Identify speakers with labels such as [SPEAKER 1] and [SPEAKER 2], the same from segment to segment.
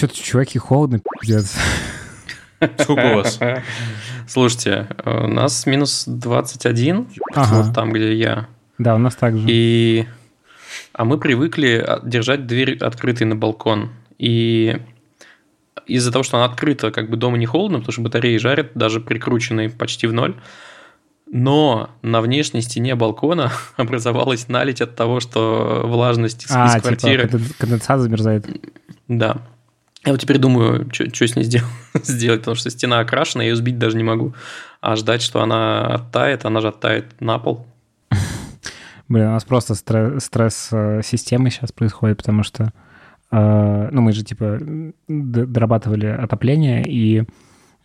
[SPEAKER 1] Что-то, чуваки, холодно, пиздец.
[SPEAKER 2] Сколько у вас?
[SPEAKER 3] Слушайте, у нас минус 21,
[SPEAKER 1] Ага.
[SPEAKER 3] вот там, где я.
[SPEAKER 1] Да, у нас так же.
[SPEAKER 3] И... А мы привыкли а, держать дверь открытой на балкон. И из-за того, что она открыта, как бы дома не холодно, потому что батареи жарят, даже прикрученные почти в ноль. Но на внешней стене балкона образовалась налить от того, что влажность из,
[SPEAKER 1] а,
[SPEAKER 3] из
[SPEAKER 1] типа,
[SPEAKER 3] квартиры.
[SPEAKER 1] конден- конденсат замерзает.
[SPEAKER 3] Да. Я вот теперь думаю, что с ней сдел- сделать, потому что стена окрашена, я ее сбить даже не могу. А ждать, что она оттает, она же оттает на пол.
[SPEAKER 1] Блин, у нас просто стре- стресс э, системы сейчас происходит, потому что э, ну, мы же, типа, дорабатывали отопление, и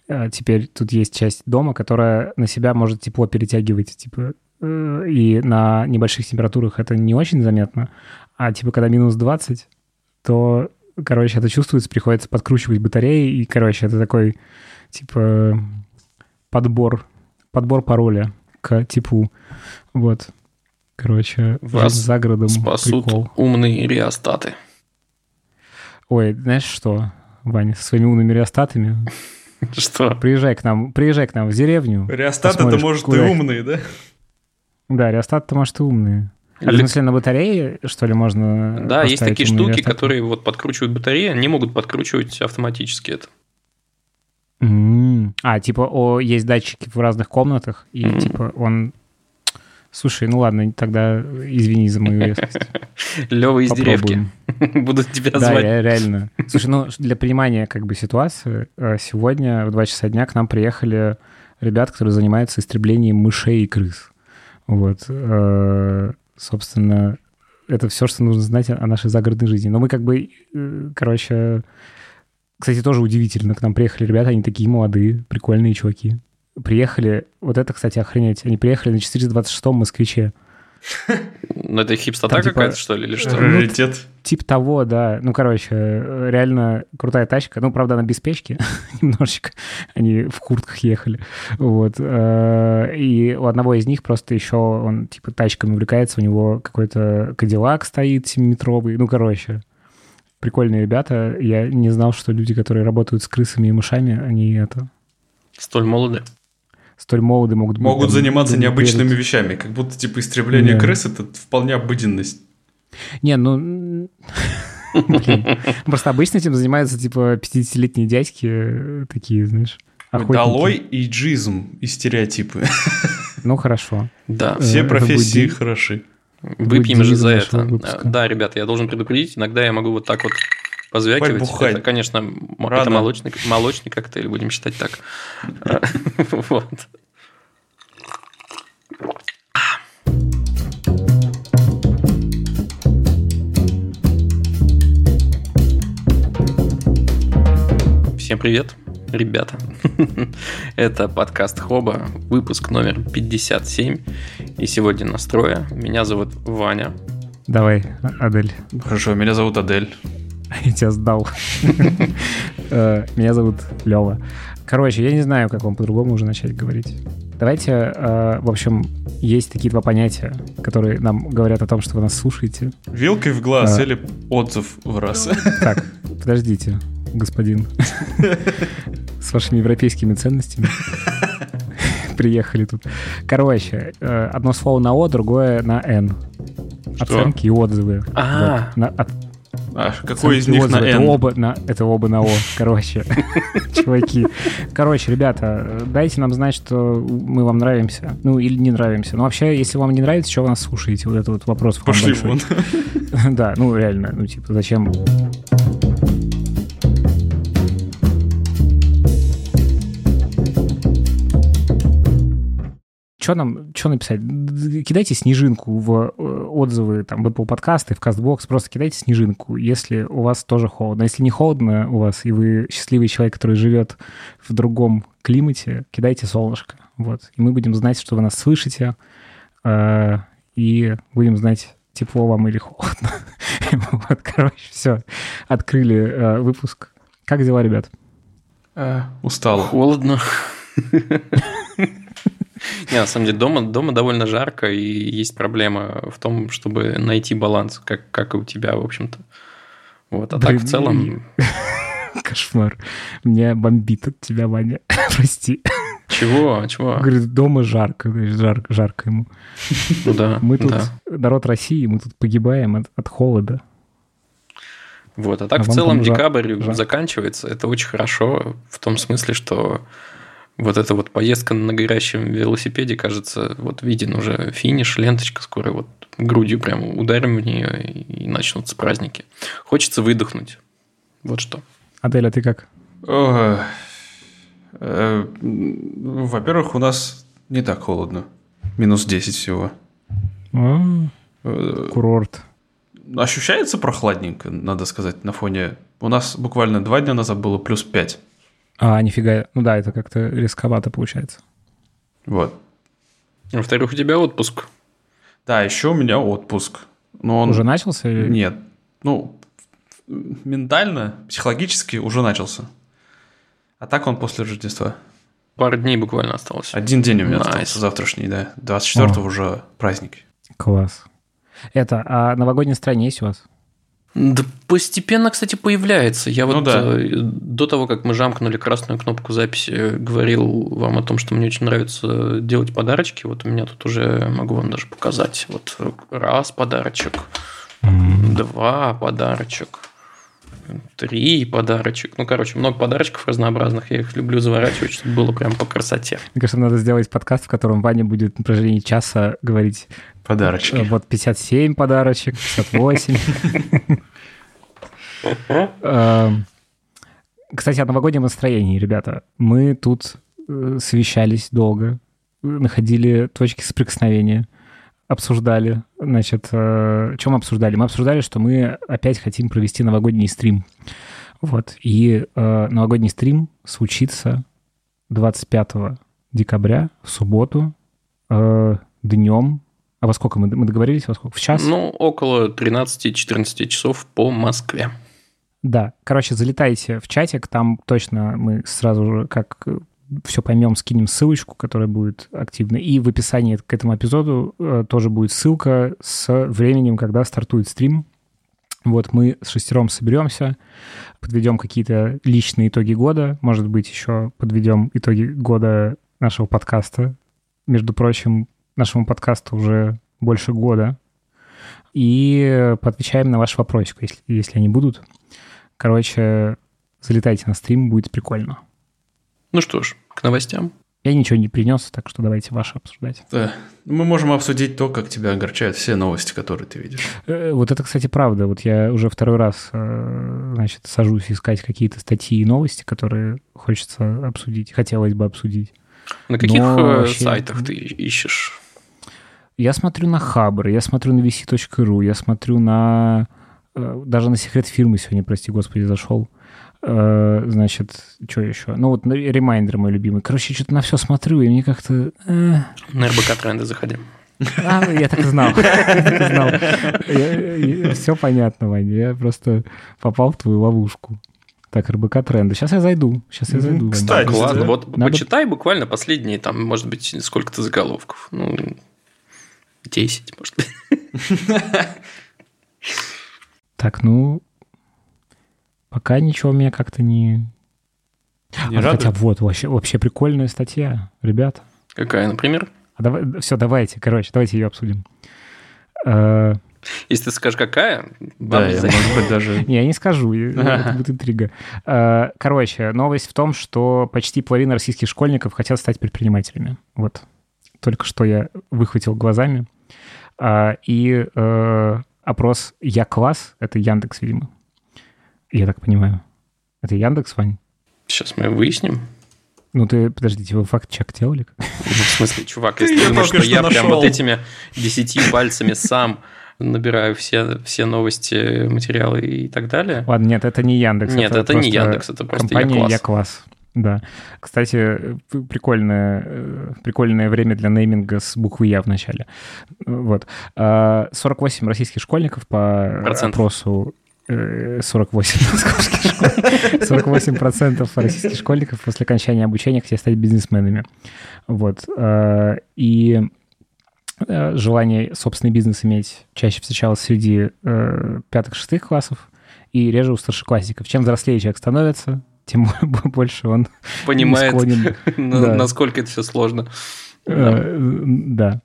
[SPEAKER 1] э, теперь тут есть часть дома, которая на себя может тепло перетягивать, типа, и на небольших температурах это не очень заметно, а, типа, когда минус 20, то, короче, это чувствуется, приходится подкручивать батареи, и, короче, это такой, типа, подбор, подбор пароля к теплу, вот. Короче,
[SPEAKER 3] Вас
[SPEAKER 1] за городом
[SPEAKER 3] Спасут
[SPEAKER 1] прикол.
[SPEAKER 3] умные реостаты.
[SPEAKER 1] Ой, знаешь что, Ваня, со своими умными реостатами,
[SPEAKER 3] Что?
[SPEAKER 1] приезжай к нам, приезжай к нам в деревню.
[SPEAKER 2] Реостат это
[SPEAKER 1] Посмотришь,
[SPEAKER 2] может и умный, да?
[SPEAKER 1] Да, реостат-то, может, и умные. А в
[SPEAKER 3] Ле-
[SPEAKER 1] смысле, на батарее, что ли, можно
[SPEAKER 3] Да, есть такие штуки,
[SPEAKER 1] реостаты?
[SPEAKER 3] которые вот подкручивают батареи, они могут подкручивать автоматически это.
[SPEAKER 1] М. А, типа, о, есть датчики в разных комнатах, и,
[SPEAKER 3] Мгм.
[SPEAKER 1] типа, он... Слушай, ну ладно, тогда извини за мою резкость.
[SPEAKER 3] Лева из деревки. Будут тебя
[SPEAKER 1] Да,
[SPEAKER 3] звать.
[SPEAKER 1] я реально. Слушай, ну для понимания как бы ситуации, э, сегодня в 2 часа дня к нам приехали ребята, которые занимаются истреблением мышей и крыс. Вот. Э, Собственно, это все, что нужно знать о нашей загородной жизни. Но мы как бы, э, короче... Кстати, тоже удивительно. К нам приехали ребята, они такие молодые, прикольные чуваки. Приехали, вот это, кстати, охренеть, они приехали на 426-м москвиче.
[SPEAKER 3] Ну, это хипстота
[SPEAKER 1] типа,
[SPEAKER 3] какая-то, что ли, или что?
[SPEAKER 2] Раритет.
[SPEAKER 1] Тип того, да. Ну, короче, э, реально крутая тачка. Ну, правда, она без печки немножечко. Они в куртках ехали. Вот. э, И у одного из них просто еще он, типа, тачками увлекается. У него какой-то кадиллак стоит 7-метровый. Ну, короче, прикольные ребята. Я не знал, что люди, которые работают с крысами и мышами, они это
[SPEAKER 3] Столь молоды.
[SPEAKER 1] столь молоды могут быть.
[SPEAKER 2] Могут
[SPEAKER 1] там,
[SPEAKER 2] заниматься необычными
[SPEAKER 1] верить.
[SPEAKER 2] вещами, как будто типа истребление
[SPEAKER 1] Да.
[SPEAKER 2] крыс это вполне обыденность.
[SPEAKER 1] Не, ну... блин. Просто обычно этим занимаются, типа, 50-летние дядьки э, такие, знаешь, охотники.
[SPEAKER 2] Долой иджизм и стереотипы.
[SPEAKER 1] Ну, хорошо.
[SPEAKER 3] Да.
[SPEAKER 1] Э,
[SPEAKER 2] Все профессии хороши.
[SPEAKER 3] Выпьем же за это. Да, ребята, я должен предупредить, иногда я могу вот так вот позвякивать.
[SPEAKER 2] Бухать.
[SPEAKER 3] Это, конечно, это молочный, молочный коктейль, будем считать так. Вот. Всем привет, ребята. Это подкаст Хоба, выпуск номер 57. И сегодня настроя. Меня зовут Ваня.
[SPEAKER 1] Давай, Адель,
[SPEAKER 2] Хорошо, меня зовут Адель.
[SPEAKER 1] я тебя сдал. Э, Меня зовут Лева. Короче, я не знаю, как вам по-другому уже начать говорить. Давайте, э, в общем, есть такие два понятия, которые нам говорят о том, что вы нас слушаете.
[SPEAKER 2] Вилкой в глаз
[SPEAKER 1] А.
[SPEAKER 2] или отзыв в раз.
[SPEAKER 1] Так, подождите, господин. С вашими европейскими ценностями. Приехали тут. Короче, э, одно слово на О, другое на Н. Оценки и отзывы.
[SPEAKER 3] А.
[SPEAKER 2] А какой из них на
[SPEAKER 1] отзывы. Это оба на, это оба на О, короче. Чуваки. Короче, ребята, дайте нам знать, что мы вам нравимся. Ну, или не нравимся. Ну, вообще, если вам не нравится, что вы нас слушаете? Вот это вот вопрос.
[SPEAKER 2] Пошли вон.
[SPEAKER 1] Да, ну реально, ну типа, зачем? Что нам, что написать? Кидайте снежинку в э, отзывы там в Apple подкасты, в CastBox, просто кидайте снежинку, если у вас тоже холодно. Если не холодно у вас, и вы счастливый человек, который живет в другом климате, кидайте солнышко. Вот. И мы будем знать, что вы нас слышите, э, и будем знать, тепло вам или холодно. Вот, короче, все. Открыли э, выпуск. Как дела, ребят?
[SPEAKER 2] Устал.
[SPEAKER 3] Холодно. Не, на самом деле, дома, дома довольно жарко, и есть проблема в том, чтобы найти баланс, как, как и у тебя, в общем-то. Вот, а так в целом...
[SPEAKER 1] кошмар. Меня бомбит от тебя, Ваня. Прости.
[SPEAKER 3] Чего? Чего?
[SPEAKER 1] Говорит, дома жарко, жарко, жарко ему.
[SPEAKER 3] Ну да.
[SPEAKER 1] Мы тут,
[SPEAKER 3] да.
[SPEAKER 1] народ России, мы тут погибаем от, от холода.
[SPEAKER 3] Вот, а так
[SPEAKER 1] А
[SPEAKER 3] в целом
[SPEAKER 1] жар-
[SPEAKER 3] декабрь
[SPEAKER 1] жарко.
[SPEAKER 3] заканчивается. Это очень хорошо в том смысле, что вот эта вот поездка на горящем велосипеде, кажется, вот виден уже финиш, ленточка скоро вот грудью прямо ударим в нее и начнутся праздники. Хочется выдохнуть. Вот что.
[SPEAKER 1] Адель, а ты как?
[SPEAKER 2] Э, Во-первых, у нас не так холодно. Минус 10 всего.
[SPEAKER 1] А,
[SPEAKER 2] Э,
[SPEAKER 1] Курорт.
[SPEAKER 2] Ощущается прохладненько, надо сказать, на фоне... У нас буквально два дня назад было плюс 5.
[SPEAKER 1] А, нифига. Ну да, это как-то рисковато получается.
[SPEAKER 2] Вот.
[SPEAKER 3] Во-вторых, у тебя отпуск.
[SPEAKER 2] Да, еще у меня отпуск. Но он...
[SPEAKER 1] Уже начался? или-
[SPEAKER 2] Нет. Ну, ментально, психологически уже начался. А так он после Рождества.
[SPEAKER 3] Пару дней буквально осталось.
[SPEAKER 2] Один день у меня
[SPEAKER 3] Nice.
[SPEAKER 2] остался, завтрашний, да. 24-го
[SPEAKER 1] О.
[SPEAKER 2] уже праздники.
[SPEAKER 1] Класс. Это, а новогоднее настроение есть у вас?
[SPEAKER 3] Да постепенно, кстати, появляется. Я
[SPEAKER 2] Ну
[SPEAKER 3] вот
[SPEAKER 2] да.
[SPEAKER 3] э, до того, как мы жамкнули красную кнопку записи, э, говорил вам о том, что мне очень нравится делать подарочки. Вот у меня тут уже могу вам даже показать. Вот раз подарочек, два подарочек, три подарочек. Ну, короче, много подарочков разнообразных. Я их люблю заворачивать, чтобы было прям по красоте.
[SPEAKER 1] Мне кажется, надо сделать подкаст, в котором Ваня будет на протяжении часа говорить
[SPEAKER 2] Подарочки.
[SPEAKER 1] э, вот 57 подарочек, 58. Эм, Кстати, о новогоднем настроении, ребята. Мы тут э, совещались долго, находили точки соприкосновения, обсуждали. Значит, э, чем обсуждали? Мы обсуждали, что мы опять хотим провести новогодний стрим. Вот. И э, новогодний стрим случится 25 декабря в субботу э, днем. А во сколько мы, мы договорились? Во сколько? В час?
[SPEAKER 3] Ну, около 13-14 часов по Москве.
[SPEAKER 1] Да, короче, залетайте в чатик, там точно мы сразу же, как все поймем, скинем ссылочку, которая будет активна. И в описании к этому эпизоду э, тоже будет ссылка с временем, когда стартует стрим. Вот мы с шестером соберемся, подведем какие-то личные итоги года, может быть, еще подведем итоги года нашего подкаста. Между прочим, нашему подкасту уже больше года. И поотвечаем на ваши вопросики, если, если они будут. Короче, залетайте на стрим, будет прикольно.
[SPEAKER 3] Ну что ж, к новостям.
[SPEAKER 1] Я ничего не принес, так что давайте ваши обсуждать.
[SPEAKER 2] Да. Мы можем обсудить то, как тебя огорчают все новости, которые ты видишь.
[SPEAKER 1] Э, Вот это, кстати, правда. Вот я уже второй раз, э, значит, сажусь искать какие-то статьи и новости, которые хочется обсудить, хотелось бы обсудить.
[SPEAKER 3] На каких
[SPEAKER 1] Но
[SPEAKER 3] э,
[SPEAKER 1] вообще-
[SPEAKER 3] сайтах ты ищешь?
[SPEAKER 1] Я смотрю на Хабр, я смотрю на vc.ru, я смотрю на... э, Даже на секрет фирмы сегодня, прости господи, зашел. Э, Значит, что еще? Ну вот Reminder мой любимый. Короче, что-то на все смотрю, и мне как-то... э,
[SPEAKER 3] На РБК тренды заходи.
[SPEAKER 1] А, я так и знал. Я так и знал. Все понятно, Ваня. Я просто попал в твою ловушку. Так, РБК тренды. Сейчас я зайду. Сейчас я зайду. Ваня.
[SPEAKER 2] Кстати,
[SPEAKER 3] Ладно,
[SPEAKER 2] да.
[SPEAKER 3] вот
[SPEAKER 1] Надо-
[SPEAKER 3] почитай буквально последние, там, может быть, сколько-то заголовков. Ну, 10, может быть.
[SPEAKER 1] Так, ну... Пока ничего меня как-то не...
[SPEAKER 2] Не
[SPEAKER 1] А, хотя
[SPEAKER 2] радует?
[SPEAKER 1] вот, вообще, вообще прикольная статья, ребята.
[SPEAKER 3] Какая, например?
[SPEAKER 1] А давай, все, давайте, короче, давайте ее обсудим. Э,
[SPEAKER 3] Если ты скажешь, какая,
[SPEAKER 2] Да, я, может быть, даже...
[SPEAKER 1] Не, я не скажу, это будет интрига. Э, Короче, новость в том, что почти половина российских школьников хотят стать предпринимателями. Вот. Только что я выхватил глазами. А, И опрос «Я-класс» — это Яндекс, видимо. Я так понимаю. Это Яндекс, Вань?
[SPEAKER 3] Сейчас мы выясним.
[SPEAKER 1] Ну ты, подождите, вы факт-чек делали?
[SPEAKER 3] Ну, в смысле, чувак, если
[SPEAKER 2] Я
[SPEAKER 3] ты думаешь,
[SPEAKER 2] только
[SPEAKER 3] что я
[SPEAKER 2] что
[SPEAKER 3] прям
[SPEAKER 2] нашел.
[SPEAKER 3] вот этими десятью пальцами сам набираю все, все новости, материалы и так далее.
[SPEAKER 1] Ладно, нет, это не Яндекс.
[SPEAKER 3] Нет, это не
[SPEAKER 1] просто
[SPEAKER 3] Яндекс, это просто
[SPEAKER 1] компания
[SPEAKER 3] Я-класс.
[SPEAKER 1] Я-класс. Да. Кстати, э, прикольное, э, прикольное время для нейминга с буквы Я в начале. Вот. А, 48 российских школьников по
[SPEAKER 3] Процентов.
[SPEAKER 1] опросу э, 48 московских школ- 48 процентов российских школьников после окончания обучения хотят стать бизнесменами. Вот. А, И э, желание собственный бизнес иметь чаще встречалось среди э, пятых-шестых классов и реже у старшеклассников. Чем взрослее человек становится, тем больше он
[SPEAKER 3] понимает,
[SPEAKER 1] склонен...
[SPEAKER 3] насколько это все сложно.
[SPEAKER 1] Э, да.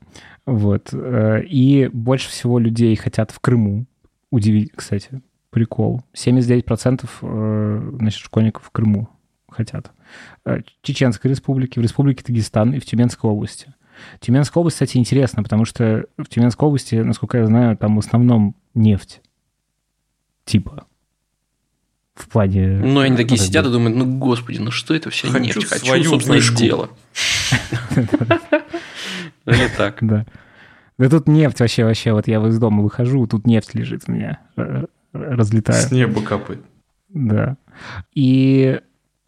[SPEAKER 1] Вот. Э, и больше всего людей хотят в Крыму. Удивить, кстати, прикол. 79% э, значит, школьников в Крыму хотят. Чеченской республике, в республике Дагестан и в Тюменской области. Тюменская область, кстати, интересна, потому что в Тюменской области, насколько я знаю, там в основном нефть. Типа. В плане...
[SPEAKER 3] Ну, они такие сидят и думают, ну, господи, ну что это вся
[SPEAKER 2] Хочу
[SPEAKER 3] нефть? Хочу,
[SPEAKER 2] свою
[SPEAKER 3] собственно, дело. Или так.
[SPEAKER 1] Да. Да тут нефть вообще, вообще, вот я из дома выхожу, тут нефть лежит у меня, э, разлетает.
[SPEAKER 2] С неба капает.
[SPEAKER 1] Да. И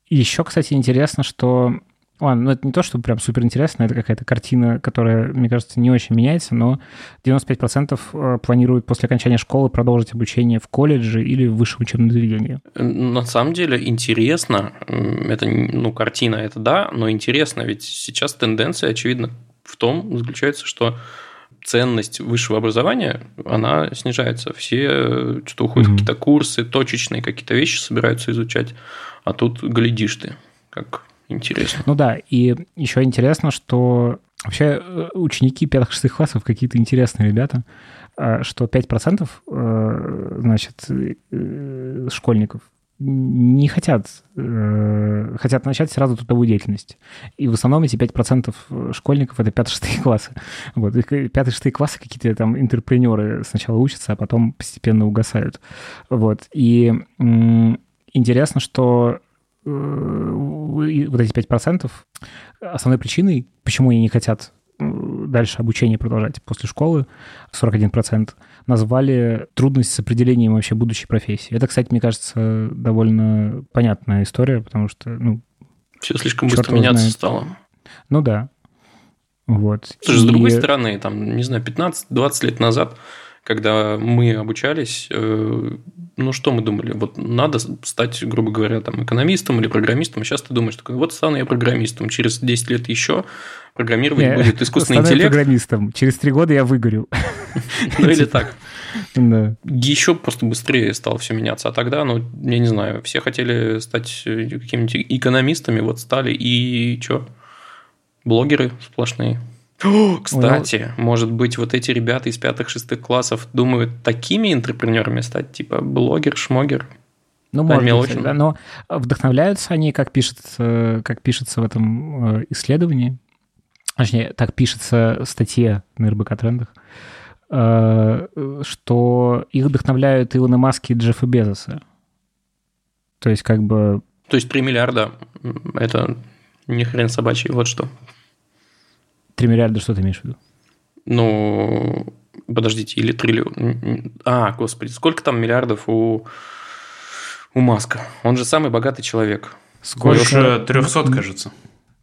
[SPEAKER 1] еще, кстати, интересно, что... Ладно, ну это не то, что прям супер интересно, это какая-то картина, которая, мне кажется, не очень меняется, но 95% э, планируют после окончания школы продолжить обучение в колледже или в высшем учебном заведении.
[SPEAKER 3] На самом деле интересно, это, ну, картина это да, но интересно, ведь сейчас тенденция, очевидно, в том заключается, что ценность высшего образования, она снижается. Все э, что-то уходят
[SPEAKER 1] Мгм.
[SPEAKER 3] какие-то курсы, точечные какие-то вещи собираются изучать, а тут глядишь ты, как интересно.
[SPEAKER 1] Ну да, и еще интересно, что вообще э, ученики пятых-шестых классов какие-то интересные ребята, а, что 5% э, значит, э, школьников не хотят, хотят начать сразу трудовую деятельность. И в основном эти 5% школьников — это 5-6 классы. Вот. И 5-6 классы какие-то там интерпренеры сначала учатся, а потом постепенно угасают. Вот. И интересно, что вот эти 5% основной причиной, почему они не хотят э, дальше обучение продолжать после школы, 41%, назвали трудность с определением вообще будущей профессии. Это, кстати, мне кажется, довольно понятная история, потому что, ну,
[SPEAKER 3] Все слишком быстро меняться
[SPEAKER 1] знает.
[SPEAKER 3] стало.
[SPEAKER 1] ну да. Вот.
[SPEAKER 3] Слушай, с
[SPEAKER 1] И-
[SPEAKER 3] другой стороны, там, не знаю, 15-20 лет назад, когда мы обучались, э, ну что мы думали? Вот надо стать, грубо говоря, там, экономистом или программистом. Сейчас ты думаешь, такой, вот стану я программистом. Через 10 лет еще программировать
[SPEAKER 1] Не,
[SPEAKER 3] будет искусственный
[SPEAKER 1] стану я
[SPEAKER 3] интеллект.
[SPEAKER 1] программистом. Через три года я выгорю.
[SPEAKER 3] Ну или так.
[SPEAKER 1] Да.
[SPEAKER 3] Еще просто быстрее стало все меняться. А тогда, ну, я не знаю, все хотели стать э, какими-нибудь экономистами, вот стали, и что? Блогеры сплошные. О, кстати, может быть, вот эти ребята из пятых-шестых классов думают такими интерпренерами стать, типа блогер, шмогер.
[SPEAKER 1] Ну,
[SPEAKER 3] Да,
[SPEAKER 1] может быть, да, но вдохновляются они, как пишется, как пишется в этом э, исследовании, точнее, так пишется в статье на РБК Трендах, э, что их вдохновляют Илона Маски и Джеффа Безоса. То есть, как бы,
[SPEAKER 3] То есть 3 миллиарда это не хрен собачий, вот что.
[SPEAKER 1] 3 миллиарда, что ты имеешь в виду?
[SPEAKER 3] Ну, подождите, или триллион. А, господи, сколько там миллиардов у, у Маска? Он же самый богатый человек.
[SPEAKER 2] Больше 300, кажется.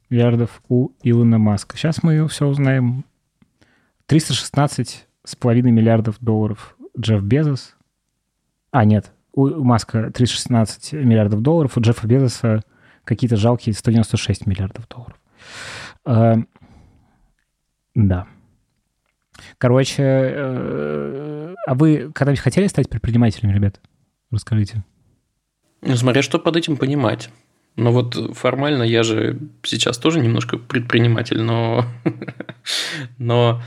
[SPEAKER 1] миллиардов у Илона Маска? Сейчас мы все узнаем. 316 с половиной миллиардов долларов Джефф Безос. А, нет, у у Маска 316 миллиардов долларов, у Джеффа Безоса какие-то жалкие 196 миллиардов долларов. Да. Короче, э, а вы когда-нибудь хотели стать предпринимателем, ребят? Расскажите.
[SPEAKER 3] Ну, смотря что под этим понимать. Но вот формально я же сейчас тоже немножко предприниматель, но, но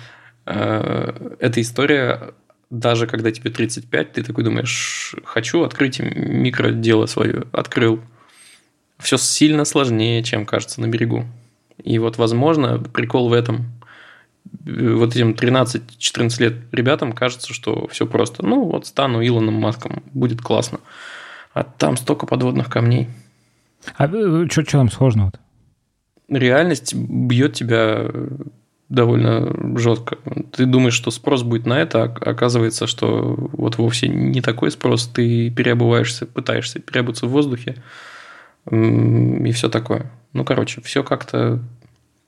[SPEAKER 3] э, эта история, даже когда тебе 35, ты такой думаешь, хочу открыть микродело свое, открыл. Все сильно сложнее, чем кажется на берегу. И вот, возможно, прикол в этом. Э, Вот этим 13-14 лет ребятам кажется, что все просто. Ну, вот стану Илоном Маском, будет классно. А там столько подводных камней.
[SPEAKER 1] А что там сложного-то?
[SPEAKER 3] Реальность бьет тебя довольно жестко. Ты думаешь, что спрос будет на это, а оказывается, что вот вовсе не такой спрос. Ты переобуваешься, пытаешься переобуться в воздухе и все такое. Ну, короче, все как-то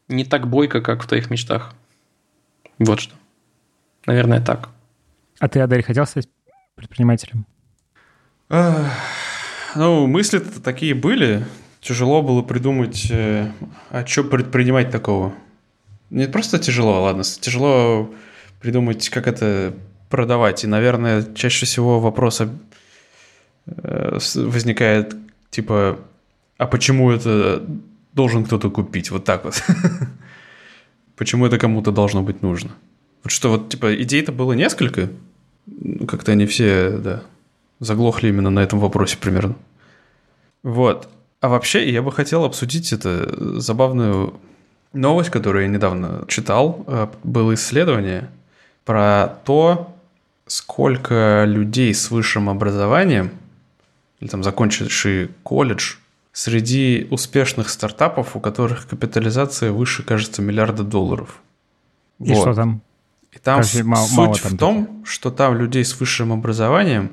[SPEAKER 3] не так бойко, как в твоих мечтах. Вот что. Наверное, так.
[SPEAKER 1] А ты, Адель, хотел стать предпринимателем?
[SPEAKER 2] Ах, Ну, мысли-то такие были. Тяжело было придумать, э, а что предпринимать такого. Не просто тяжело, ладно, тяжело придумать, как это продавать. И, наверное, чаще всего вопрос, а э, возникает типа, а почему это должен кто-то купить? Вот так вот. Почему это кому-то должно быть нужно? Вот что вот, типа, идей-то было несколько, ну, как-то они все, да, заглохли именно на этом вопросе примерно. Вот. А вообще, я бы хотел обсудить это забавную новость, которую я недавно читал. Э, было исследование про то, сколько людей с высшим образованием, или там закончившие колледж, среди успешных стартапов, у которых капитализация выше, кажется, миллиарда долларов.
[SPEAKER 1] И вот. что там?
[SPEAKER 2] И там Кажется, мало, суть мало там в том, таких. что там людей с высшим образованием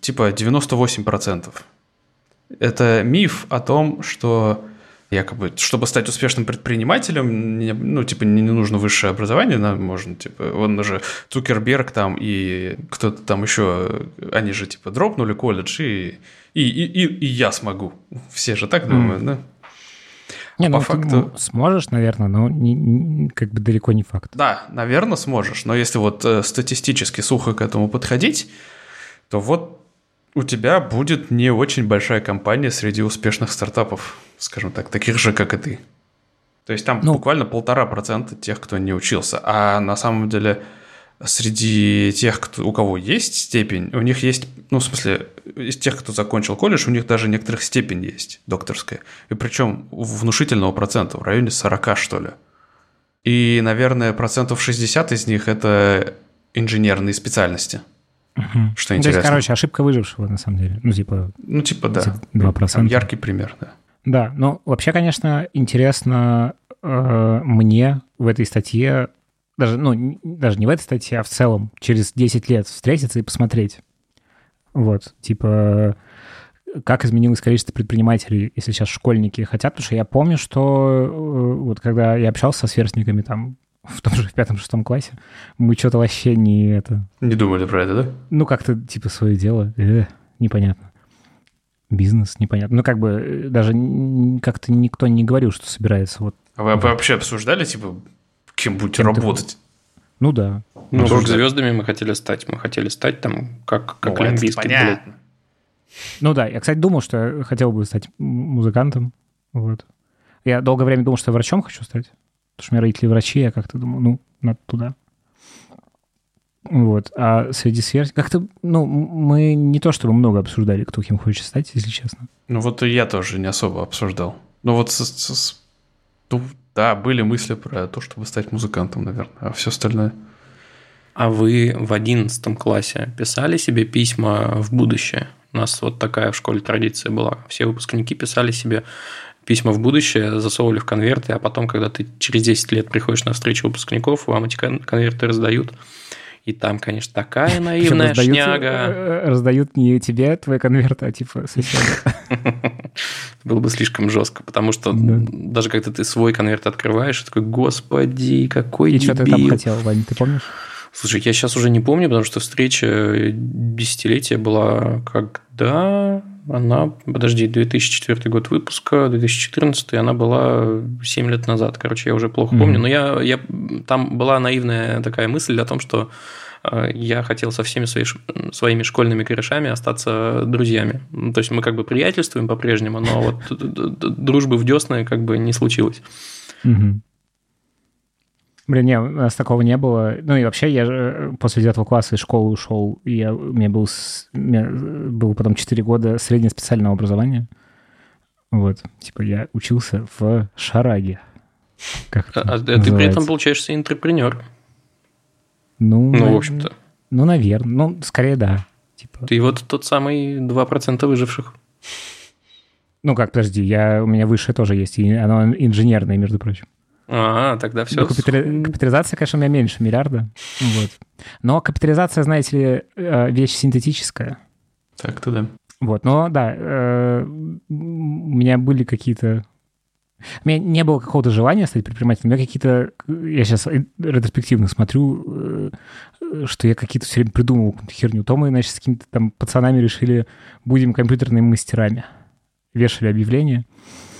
[SPEAKER 2] типа 98%. Это миф о том, что якобы, чтобы стать успешным предпринимателем, ну, типа, не, не нужно высшее образование, нам можно, типа, он же Цукерберг там и кто-то там еще, они же, типа, дропнули колледж, и, и, и, и, и я смогу. Все же так думают, mm. да?
[SPEAKER 1] Не, ну, по факту... сможешь, наверное, но не, не, как бы далеко не факт.
[SPEAKER 2] Да, наверное, сможешь. Но если вот э, статистически сухо к этому подходить, то вот у тебя будет не очень большая компания среди успешных стартапов, скажем так, таких же, как и ты. То есть там ну, буквально полтора процента тех, кто не учился. А на самом деле среди тех, кто, у кого есть степень, у них есть, ну, в смысле, из тех, кто закончил колледж, у них даже некоторых степень есть, докторская. И причем внушительного процента, в районе 40, что ли. И, наверное, процентов 60 из них – это инженерные специальности.
[SPEAKER 1] Угу. Что интересно. То есть, короче, ошибка выжившего, на самом деле. Ну, типа...
[SPEAKER 2] Ну, типа, да.
[SPEAKER 1] 2%. Там
[SPEAKER 2] яркий пример, да.
[SPEAKER 1] Да, ну, вообще, конечно, интересно э, мне в этой статье даже, ну, даже не в этой статье, а в целом, через 10 лет встретиться и посмотреть. Вот, типа, как изменилось количество предпринимателей, если сейчас школьники хотят, потому что я помню, что э, вот когда я общался со сверстниками там в том же в пятом-шестом классе, мы что-то вообще не это...
[SPEAKER 2] Не думали про это, да?
[SPEAKER 1] Ну, как-то типа свое дело, э, непонятно. Бизнес, непонятно. Ну, как бы э, даже как-то никто не говорил, что собирается вот...
[SPEAKER 2] А вы вообще обсуждали, типа, кем будете кем работать.
[SPEAKER 1] Ну да.
[SPEAKER 3] Ну, ну звездами мы хотели стать. Мы хотели стать там, как, как ну, олимпийский билет.
[SPEAKER 1] Ну да, я, кстати, думал, что я хотел бы стать музыкантом. Вот. Я долгое время думал, что я врачом хочу стать. Потому что у меня родители врачи, я как-то думал, ну, надо туда. Вот. А среди сверстников... Как-то, ну, мы не то чтобы много обсуждали, кто кем хочет стать, если честно.
[SPEAKER 2] Ну, вот и я тоже не особо обсуждал. Ну, вот с, с, с, да, были мысли про то, чтобы стать музыкантом, наверное, а все остальное.
[SPEAKER 3] А вы в одиннадцатом классе писали себе письма в будущее? У нас вот такая в школе традиция была. Все выпускники писали себе письма в будущее, засовывали в конверты, а потом, когда ты через 10 лет приходишь на встречу выпускников, вам эти конверты раздают. И там, конечно, такая наивная раздают, шняга. Э,
[SPEAKER 1] раздают не тебе твои конверты, а типа соседа.
[SPEAKER 3] Было бы слишком жестко, потому что даже когда ты свой конверт открываешь, такой, господи, какой И
[SPEAKER 1] что ты там хотел, Ваня, ты помнишь?
[SPEAKER 3] Слушай, я сейчас уже не помню, потому что встреча десятилетия была когда? Она, подожди, 2004 год выпуска, 2014, она была 7 лет назад. Короче, я уже плохо mm-hmm. помню. Но я, я, там была наивная такая мысль о том, что э, я хотел со всеми свои, своими школьными корешами остаться друзьями. То есть мы как бы приятельствуем по-прежнему, но вот дружбы в десны как бы не случилось.
[SPEAKER 1] Блин, не, у нас такого не было. Ну и вообще я же после девятого класса из школы ушел, и я, у меня был, у меня был потом 4 года среднеспециального образования. Вот, типа я учился в Шараге.
[SPEAKER 3] Как а, а ты при этом получаешься интерпренер.
[SPEAKER 1] Ну, ну в общем-то. Ну, наверное. Ну, скорее, да.
[SPEAKER 3] Типа. Ты вот тот самый 2% выживших.
[SPEAKER 1] Ну как, подожди, я, у меня высшее тоже есть, и оно инженерное, между прочим.
[SPEAKER 3] А, тогда все.
[SPEAKER 1] Ну, капитали... Капитализация, конечно, у меня меньше миллиарда. Вот. Но капитализация, знаете ли, э, вещь синтетическая.
[SPEAKER 2] Так-то да.
[SPEAKER 1] Вот, но да, э, у меня были какие-то... У меня не было какого-то желания стать предпринимателем. У меня какие-то... Я сейчас ретроспективно смотрю, э, что я какие-то все время придумывал херню. То мы, значит, с какими-то там пацанами решили, будем компьютерными мастерами. Вешали объявления.
[SPEAKER 3] Э,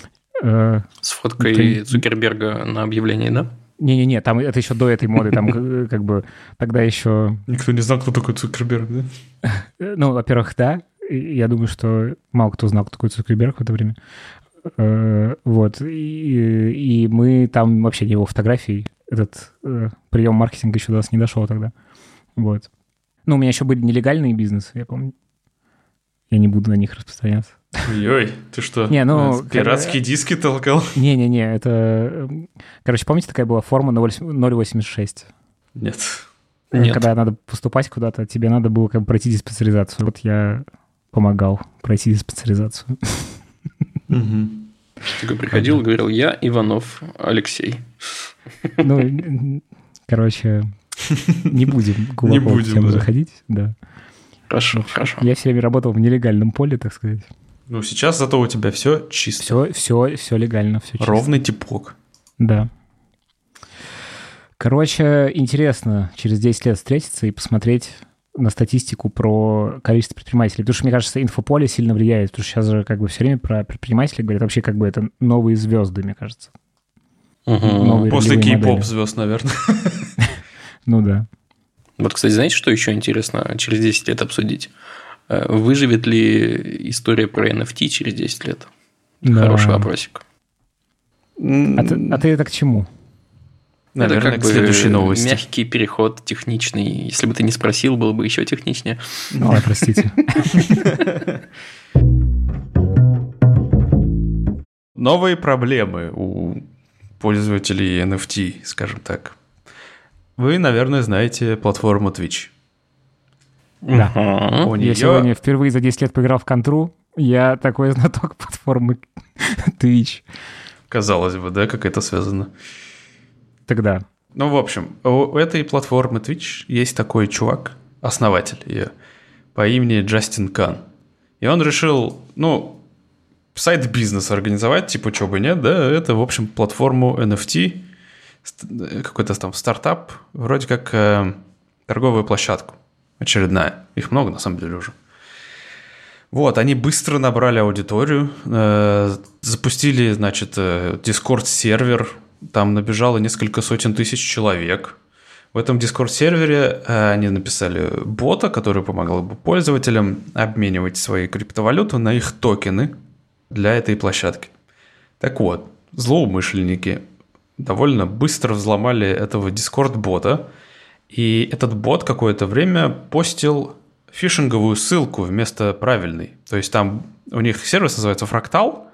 [SPEAKER 3] С фоткой это... Цукерберга на объявлении, да?
[SPEAKER 1] Не-не-не, там это еще до этой моды, там э, как бы тогда еще...
[SPEAKER 2] Никто не знал, кто такой Цукерберг, да?
[SPEAKER 1] Ну, во-первых, да. я думаю, что мало кто знал, кто такой Цукерберг в это время. Э, вот. И, и мы там вообще не его фотографий. Этот э, прием маркетинга еще до нас не дошел тогда. Вот. Ну, у меня еще были нелегальные бизнесы, я помню. Я не буду на них распространяться.
[SPEAKER 2] Ой, ты что,
[SPEAKER 1] не, ну,
[SPEAKER 2] пиратские когда... диски толкал?
[SPEAKER 1] Не-не-не, это... Короче, помните, такая была форма 086?
[SPEAKER 2] Нет.
[SPEAKER 1] Нет. Когда надо поступать куда-то, тебе надо было как бы пройти диспансеризацию. Вот я помогал пройти диспансеризацию.
[SPEAKER 3] Такой приходил и говорил, я Иванов Алексей.
[SPEAKER 1] Ну, короче, не будем глубоко в тему заходить. Да.
[SPEAKER 3] Хорошо, хорошо.
[SPEAKER 1] Я все время работал в нелегальном поле, так сказать.
[SPEAKER 2] Ну, сейчас зато у тебя все чисто.
[SPEAKER 1] Все, все, все легально, все чисто.
[SPEAKER 2] Ровный типок.
[SPEAKER 1] Да. Короче, интересно через 10 лет встретиться и посмотреть на статистику про количество предпринимателей. Потому что, мне кажется, инфополе сильно влияет. Потому что сейчас же как бы все время про предпринимателей говорят. Вообще как бы это новые звезды, мне кажется.
[SPEAKER 2] Угу. После кей-поп звезд, наверное.
[SPEAKER 1] Ну да.
[SPEAKER 3] Вот, кстати, знаете, что еще интересно через 10 лет обсудить? Э, выживет ли история про NFT через 10 лет? Да. Хороший вопросик.
[SPEAKER 1] А ты, а ты это к чему?
[SPEAKER 3] Наверное, это как к следующей новости. Мягкий переход, техничный. Если бы ты не спросил, было бы еще техничнее.
[SPEAKER 1] Ну, простите.
[SPEAKER 2] Новые проблемы у пользователей NFT, скажем так. Вы, наверное, знаете платформу Twitch.
[SPEAKER 1] Да. У нее... Я сегодня впервые за 10 лет поиграл в контру. Я такой знаток платформы Twitch.
[SPEAKER 2] Казалось бы, да, как это связано?
[SPEAKER 1] Тогда.
[SPEAKER 2] Ну, в общем, у этой платформы Twitch есть такой чувак, основатель ее, по имени Джастин Кан. И он решил, ну, сайт бизнес организовать, типа, чего бы нет, да, это, в общем, платформу NFT, какой-то там стартап, вроде как э, торговую площадку очередная. Их много, на самом деле, уже. Вот, они быстро набрали аудиторию, э, запустили, значит, э, Discord-сервер, там набежало несколько сотен тысяч человек. В этом Discord-сервере э, они написали бота, который помогал бы пользователям обменивать свои криптовалюты на их токены для этой площадки. Так вот, злоумышленники довольно быстро взломали этого Discord-бота, и этот бот какое-то время постил фишинговую ссылку вместо правильной. То есть там у них сервис называется Fractal,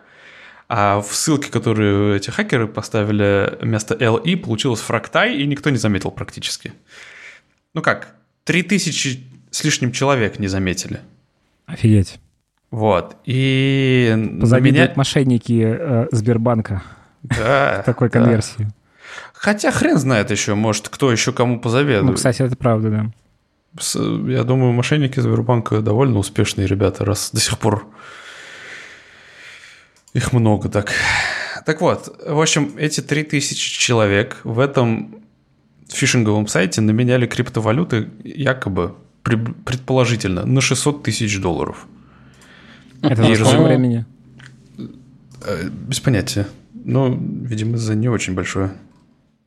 [SPEAKER 2] а в ссылке, которую эти хакеры поставили вместо LE, получилось фрактай, и никто не заметил практически. Ну как, 3000 с лишним человек не заметили.
[SPEAKER 1] Офигеть.
[SPEAKER 2] Вот. И
[SPEAKER 1] Позавидуют меня... мошенники э, Сбербанка.
[SPEAKER 2] Да.
[SPEAKER 1] Такой конверсии.
[SPEAKER 2] Хотя хрен знает еще, может, кто еще кому позаведует. Ну,
[SPEAKER 1] кстати, это правда, да.
[SPEAKER 2] Я думаю, мошенники Сбербанка довольно успешные ребята, раз до сих пор их много так. Так вот, в общем, эти 3000 человек в этом фишинговом сайте наменяли криптовалюты якобы, предположительно, на 600 тысяч долларов.
[SPEAKER 1] Это за сколько времени?
[SPEAKER 2] Э, без понятия. Ну, видимо, за не очень большое.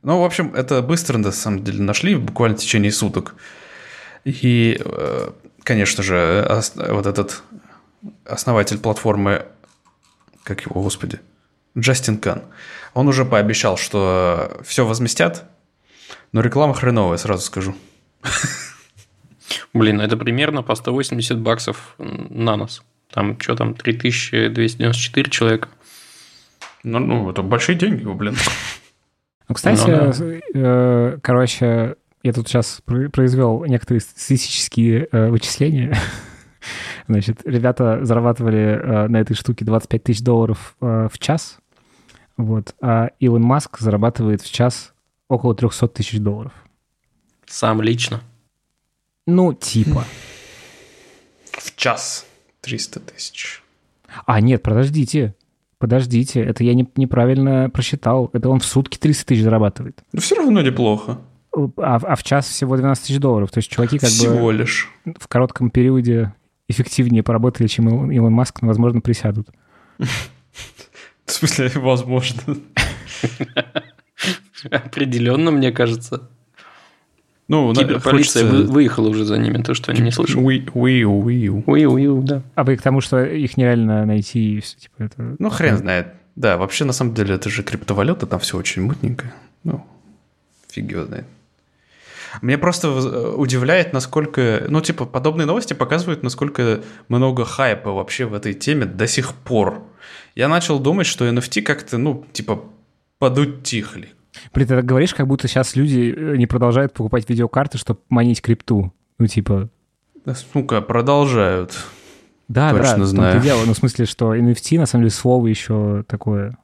[SPEAKER 2] Ну, в общем, это быстро, на самом деле, нашли, буквально в течение суток. И, э, конечно же, вот этот основатель платформы как его, господи, Джастин Кан. Он уже пообещал, что все возместят, но реклама хреновая, сразу скажу.
[SPEAKER 3] Блин, это примерно по 180 баксов на нос. Там что там, 3294 человека.
[SPEAKER 2] Ну, ну это большие деньги, блин.
[SPEAKER 1] Ну, кстати, ну, да. э, короче, я тут сейчас произвел некоторые статистические э, вычисления. Значит, ребята зарабатывали э, на этой штуке 25 тысяч долларов э, в час, вот, а Илон Маск зарабатывает в час около 300 тысяч долларов.
[SPEAKER 3] Сам лично?
[SPEAKER 1] Ну, типа.
[SPEAKER 2] В час 300 тысяч.
[SPEAKER 1] А, нет, подождите. Подождите, это я не, неправильно просчитал. Это он в сутки 300 тысяч зарабатывает.
[SPEAKER 2] Ну, все равно неплохо.
[SPEAKER 1] А, а в час всего 12 тысяч долларов. То есть чуваки как
[SPEAKER 2] всего
[SPEAKER 1] бы...
[SPEAKER 2] Всего лишь.
[SPEAKER 1] В коротком периоде эффективнее поработали, чем Илон Маск, но, возможно, присядут.
[SPEAKER 2] В смысле, возможно?
[SPEAKER 3] Определенно, мне кажется.
[SPEAKER 2] Ну,
[SPEAKER 3] Киберполиция
[SPEAKER 2] хочется-
[SPEAKER 3] вы- выехала уже за ними, то, что они не слышали.
[SPEAKER 2] Wii Wii U, Wii U.
[SPEAKER 3] Уи, уи, уи, да.
[SPEAKER 1] А вы к тому, что их нереально найти и все, типа, это...
[SPEAKER 2] Ну, хрен знает. Да, вообще, на самом деле, это же криптовалюта, там все очень мутненько. Ну, фиг его знает. Меня просто удивляет, насколько... Ну, типа, подобные новости показывают, насколько много хайпа вообще в этой теме до сих пор. Я начал думать, что NFT как-то, ну, типа, подутихли.
[SPEAKER 1] Блин, ты так говоришь, как будто сейчас люди э, не продолжают покупать видеокарты, чтобы манить крипту. Ну, типа...
[SPEAKER 2] Да, сука, продолжают.
[SPEAKER 1] Да,
[SPEAKER 2] Точно
[SPEAKER 1] да,
[SPEAKER 2] знаю.
[SPEAKER 1] и дело. Ну, в смысле, что NFT, на самом деле, слово еще такое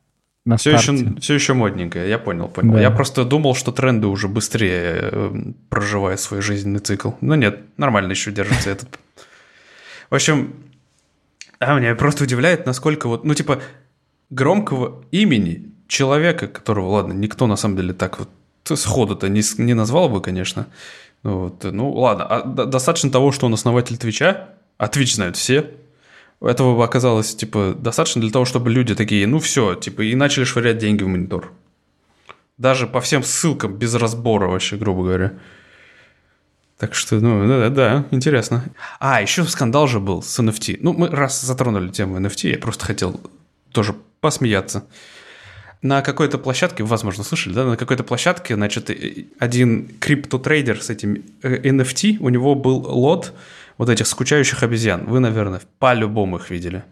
[SPEAKER 1] на
[SPEAKER 2] Все
[SPEAKER 1] старте.
[SPEAKER 2] еще, все еще модненькое, я понял, понял.
[SPEAKER 1] Да.
[SPEAKER 2] Я просто думал, что тренды уже быстрее э, проживают свой жизненный цикл. Но нет, нормально еще держится этот. В общем, а меня просто удивляет, насколько вот, ну, типа, громкого имени человека, которого, ладно, никто на самом деле так вот сходу-то не, не назвал бы, конечно. Ну, вот, ну ладно, а до- достаточно того, что он основатель Твича, а Твич знают все, этого бы оказалось, типа, достаточно для того, чтобы люди такие, ну все, типа, и начали швырять деньги в монитор. Даже по всем ссылкам, без разбора вообще, грубо говоря. Так что, ну, да, да, интересно. А, еще скандал же был с NFT. Ну, мы раз затронули тему NFT, я просто хотел тоже посмеяться. На какой-то площадке, возможно, слышали, да, на какой-то площадке, значит, э, один криптотрейдер с этим э, NFT, у него был лот вот этих скучающих обезьян. Вы, наверное, по-любому их видели.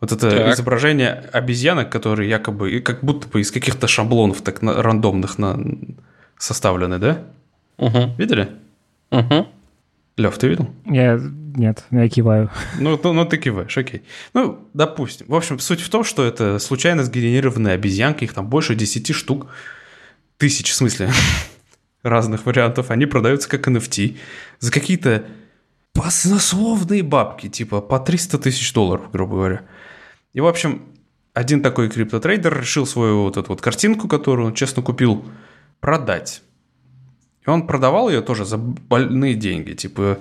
[SPEAKER 2] Вот это
[SPEAKER 3] Так.
[SPEAKER 2] изображение обезьянок, которые якобы, и как будто бы из каких-то шаблонов так на- рандомных на, составлены, да?
[SPEAKER 3] Угу.
[SPEAKER 2] Видели?
[SPEAKER 3] Угу.
[SPEAKER 2] Лев, ты видел?
[SPEAKER 1] Я... Нет, я киваю.
[SPEAKER 2] Ну, ну, ну, ты киваешь, окей. Ну, допустим. В общем, суть в том, что это случайно сгенерированные обезьянки, их там больше 10 штук, тысяч, в смысле, разных вариантов. Они продаются как NFT за какие-то баснословные бабки, типа по 300 тысяч долларов, грубо говоря. И, в общем, один такой криптотрейдер решил свою вот эту вот картинку, которую он честно купил, продать. И он продавал ее тоже за больные деньги, типа,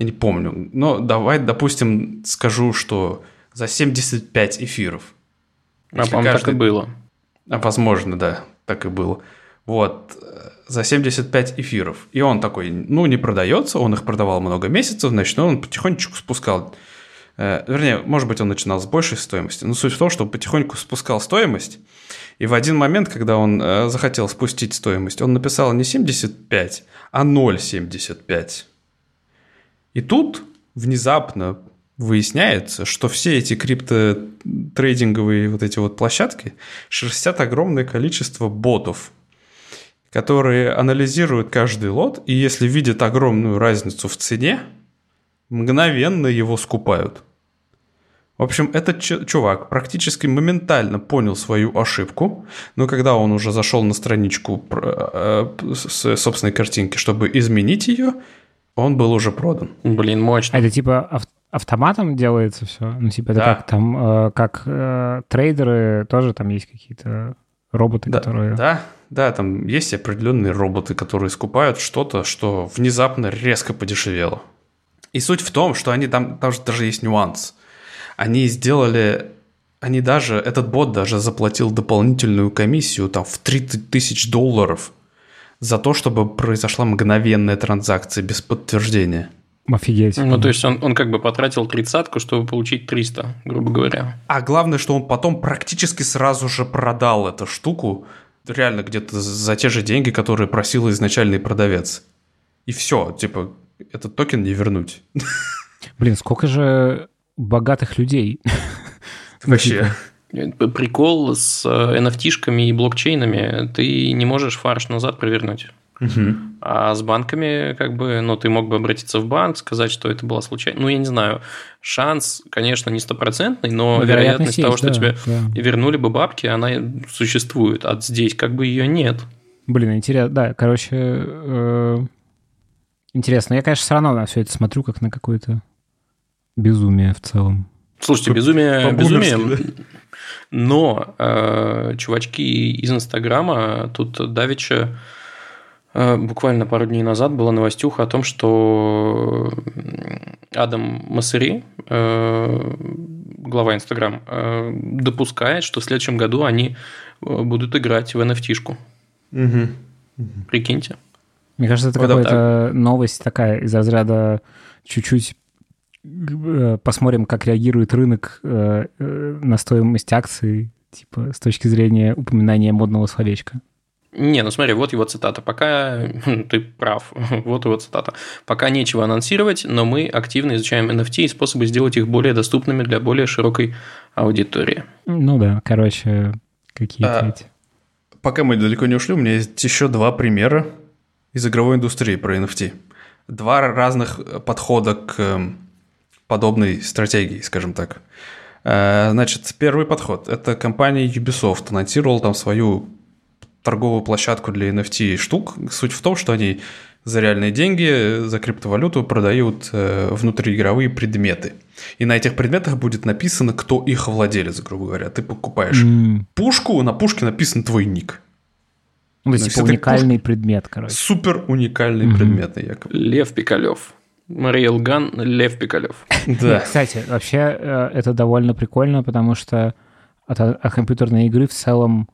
[SPEAKER 2] я не помню, но давай, допустим, скажу, что за 75 эфиров.
[SPEAKER 3] А,
[SPEAKER 2] Если
[SPEAKER 3] по-моему, так и
[SPEAKER 2] каждый-
[SPEAKER 3] было.
[SPEAKER 2] а, Возможно, да, так и было. Вот, э, за 75 эфиров. И он такой, ну, не продается, он их продавал много месяцев, значит, он потихонечку спускал. Э, Вернее, может быть, он начинал с большей стоимости. Но суть в том, что он потихоньку спускал стоимость. И в один момент, когда он э, захотел спустить стоимость, он написал не 75, а 0,75. И тут внезапно выясняется, что все эти криптотрейдинговые вот эти вот площадки шерстят огромное количество ботов, которые анализируют каждый лот, и если видят огромную разницу в цене, мгновенно его скупают. В общем, этот чувак практически моментально понял свою ошибку, но когда он уже зашел на страничку э, с собственной картинки, чтобы изменить ее, он был уже продан.
[SPEAKER 3] Блин, мощно.
[SPEAKER 1] это типа ав- автоматом делается все? Ну, типа, это
[SPEAKER 2] Да.
[SPEAKER 1] как там, э, как э, трейдеры тоже там есть какие-то роботы,
[SPEAKER 2] Да,
[SPEAKER 1] которые...
[SPEAKER 2] да, да, там есть определенные роботы, которые скупают что-то, что внезапно резко подешевело. И суть в том, что они там, там же даже есть нюанс. Они сделали, они даже, этот бот даже заплатил дополнительную комиссию там в 30 тысяч долларов за то, чтобы произошла мгновенная транзакция без подтверждения.
[SPEAKER 1] Офигеть.
[SPEAKER 3] Ну, то есть он, он как бы потратил тридцатку, чтобы получить 300, грубо говоря.
[SPEAKER 2] А главное, что он потом практически сразу же продал эту штуку, реально где-то за те же деньги, которые просил изначальный продавец. И все, типа, этот токен не вернуть.
[SPEAKER 1] Блин, сколько же богатых людей.
[SPEAKER 2] Вообще.
[SPEAKER 3] Прикол с э, NFT-шками и блокчейнами, ты не можешь фарш назад провернуть.
[SPEAKER 2] Мгм.
[SPEAKER 3] А с банками, как бы, ну, ты мог бы обратиться в банк, сказать, что это была случайно. Ну, я не знаю. Шанс, конечно, не стопроцентный, но
[SPEAKER 1] Ну,
[SPEAKER 3] вероятность, того,
[SPEAKER 1] есть,
[SPEAKER 3] что
[SPEAKER 1] да,
[SPEAKER 3] тебе
[SPEAKER 1] да.
[SPEAKER 3] вернули бы бабки, она существует. А здесь как бы ее нет.
[SPEAKER 1] Блин, интересно, да, короче, э, интересно. Я, конечно, все равно на все это смотрю, как на какое-то безумие в целом.
[SPEAKER 3] Слушайте, безумие, безумие. Но э, чувачки из Инстаграма тут давеча э, буквально пару дней назад была новостюха о том, что Адам Массери, э, глава Инстаграм, э, допускает, что в следующем году они э, будут играть в NFT-шку.
[SPEAKER 2] Мгм.
[SPEAKER 3] Прикиньте.
[SPEAKER 1] Мне кажется, это
[SPEAKER 2] Вот,
[SPEAKER 1] какая-то новость такая из разряда чуть-чуть посмотрим, как реагирует рынок э, э, на стоимость акций, типа с точки зрения упоминания модного словечка.
[SPEAKER 3] Не, ну смотри, вот его цитата. Пока ты прав, вот его цитата. Пока нечего анонсировать, но мы активно изучаем NFT и способы сделать их более доступными для более широкой аудитории.
[SPEAKER 1] Ну да, короче, какие-то
[SPEAKER 2] А,
[SPEAKER 1] эти.
[SPEAKER 2] Пока мы далеко не ушли, у меня есть еще два примера из игровой индустрии про NFT. Два разных э, подхода к эм, подобной стратегии, скажем так. Э, Значит, первый подход – это компания Ubisoft анонсировала там свою торговую площадку для NFT штук. Суть в том, что они за реальные деньги, за криптовалюту продают э, внутриигровые предметы. И на этих предметах будет написано, кто их владелец, грубо говоря. Ты покупаешь
[SPEAKER 1] М,
[SPEAKER 2] пушку, на пушке написан твой ник.
[SPEAKER 1] Ну, то есть, типа, уникальный предмет, короче.
[SPEAKER 2] Супер уникальные
[SPEAKER 1] Мгм.
[SPEAKER 2] предметы, якобы.
[SPEAKER 3] Лев Пикалев. Мариэл Ган, Лев Пикалев.
[SPEAKER 2] Да.
[SPEAKER 1] Кстати, вообще э, это довольно прикольно, потому что от, от компьютерной игры в целом,